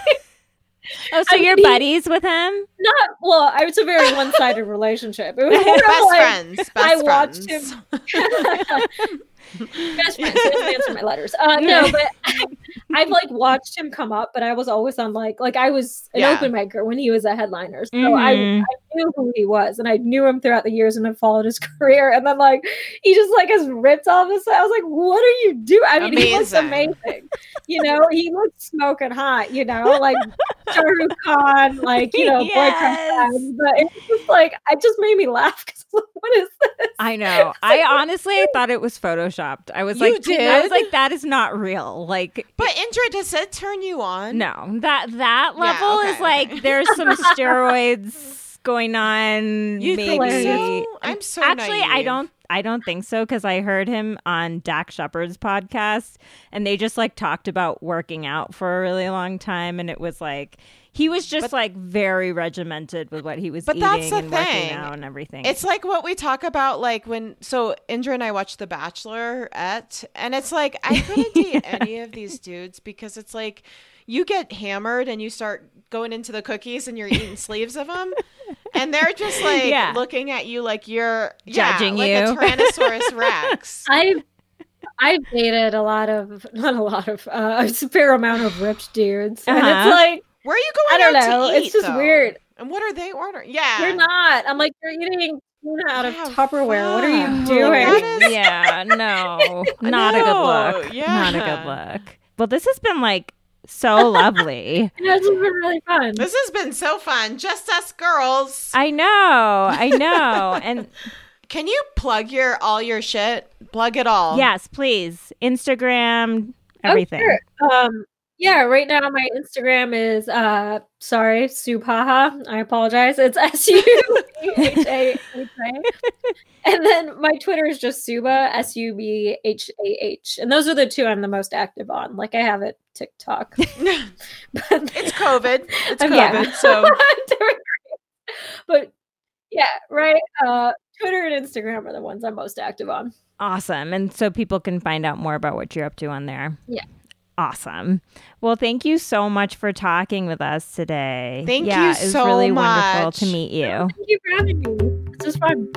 Oh, so I you're mean- buddies with him? Not well. I was a very one-sided relationship. It was Best like, friends. Best I watched friends. him. Best friends. He doesn't answer my letters. Uh, no, but I've like watched him come up, but I was always on like like I was an Yeah. open micer when he was a headliner, so I, Mhm. I knew who he was, and I knew him throughout the years, and I followed his career, and then like he just like has ripped all this. I was like, what are you doing? I mean, he looks Amazing. amazing. You know, he looks smoking hot. You know, like Shah Rukh Khan, like you know, Yes. boyfriend. But it's just like it just made me laugh what is this? I know. I honestly thought it was photoshopped. I was You like, I was like, that is not real. Like, But Indra, does it turn you on? no, that that Yeah, level okay, is like okay. there's some steroids going on. You maybe. think so? I'm so Actually, I don't. I don't think so because I heard him on Dax Shepard's podcast and they just like talked about working out for a really long time and it was like he was just But- like very regimented with what he was But eating that's the and working thing. out and everything. It's like what we talk about, like when so Indra and I watched The Bachelorette, and it's like I couldn't date any of these dudes because it's like you get hammered and you start going into the cookies and you're eating sleeves of them, and they're just like Yeah. looking at you like you're yeah, Judging like you. a Tyrannosaurus Rex. I've I've dated a lot of not a lot of uh, a fair amount of ripped dudes, and Uh-huh. it's like Where are you going? I going don't out know, to eat? it's just though? weird. And what are they ordering? Yeah, you're not. I'm like you're eating tuna out of Yeah, Tupperware. What are you doing? That is- yeah, no, not a good look. yeah. Not a good look. Well, this has been like so lovely. Yeah, it's been really fun. This has been so fun. Just us girls. I know, I know, and Can you plug your all your shit? Plug it all. yes, please, Instagram, Oh, everything. sure. Um, yeah, right now my Instagram is uh sorry, Supaha. I apologize. It's S U H A H A. And then my Twitter is just Subhah, S U B H A H. And those are the two I'm the most active on. Like I have it TikTok. but it's COVID. It's I'm- COVID. yeah. So I'm doing great. But yeah, right. Uh Twitter and Instagram are the ones I'm most active on. Awesome. And so people can find out more about what you're up to on there. Yeah. Awesome. Well, thank you so much for talking with us today. Thank yeah, you it was so really wonderful to meet you. Thank you for having me. This was fun.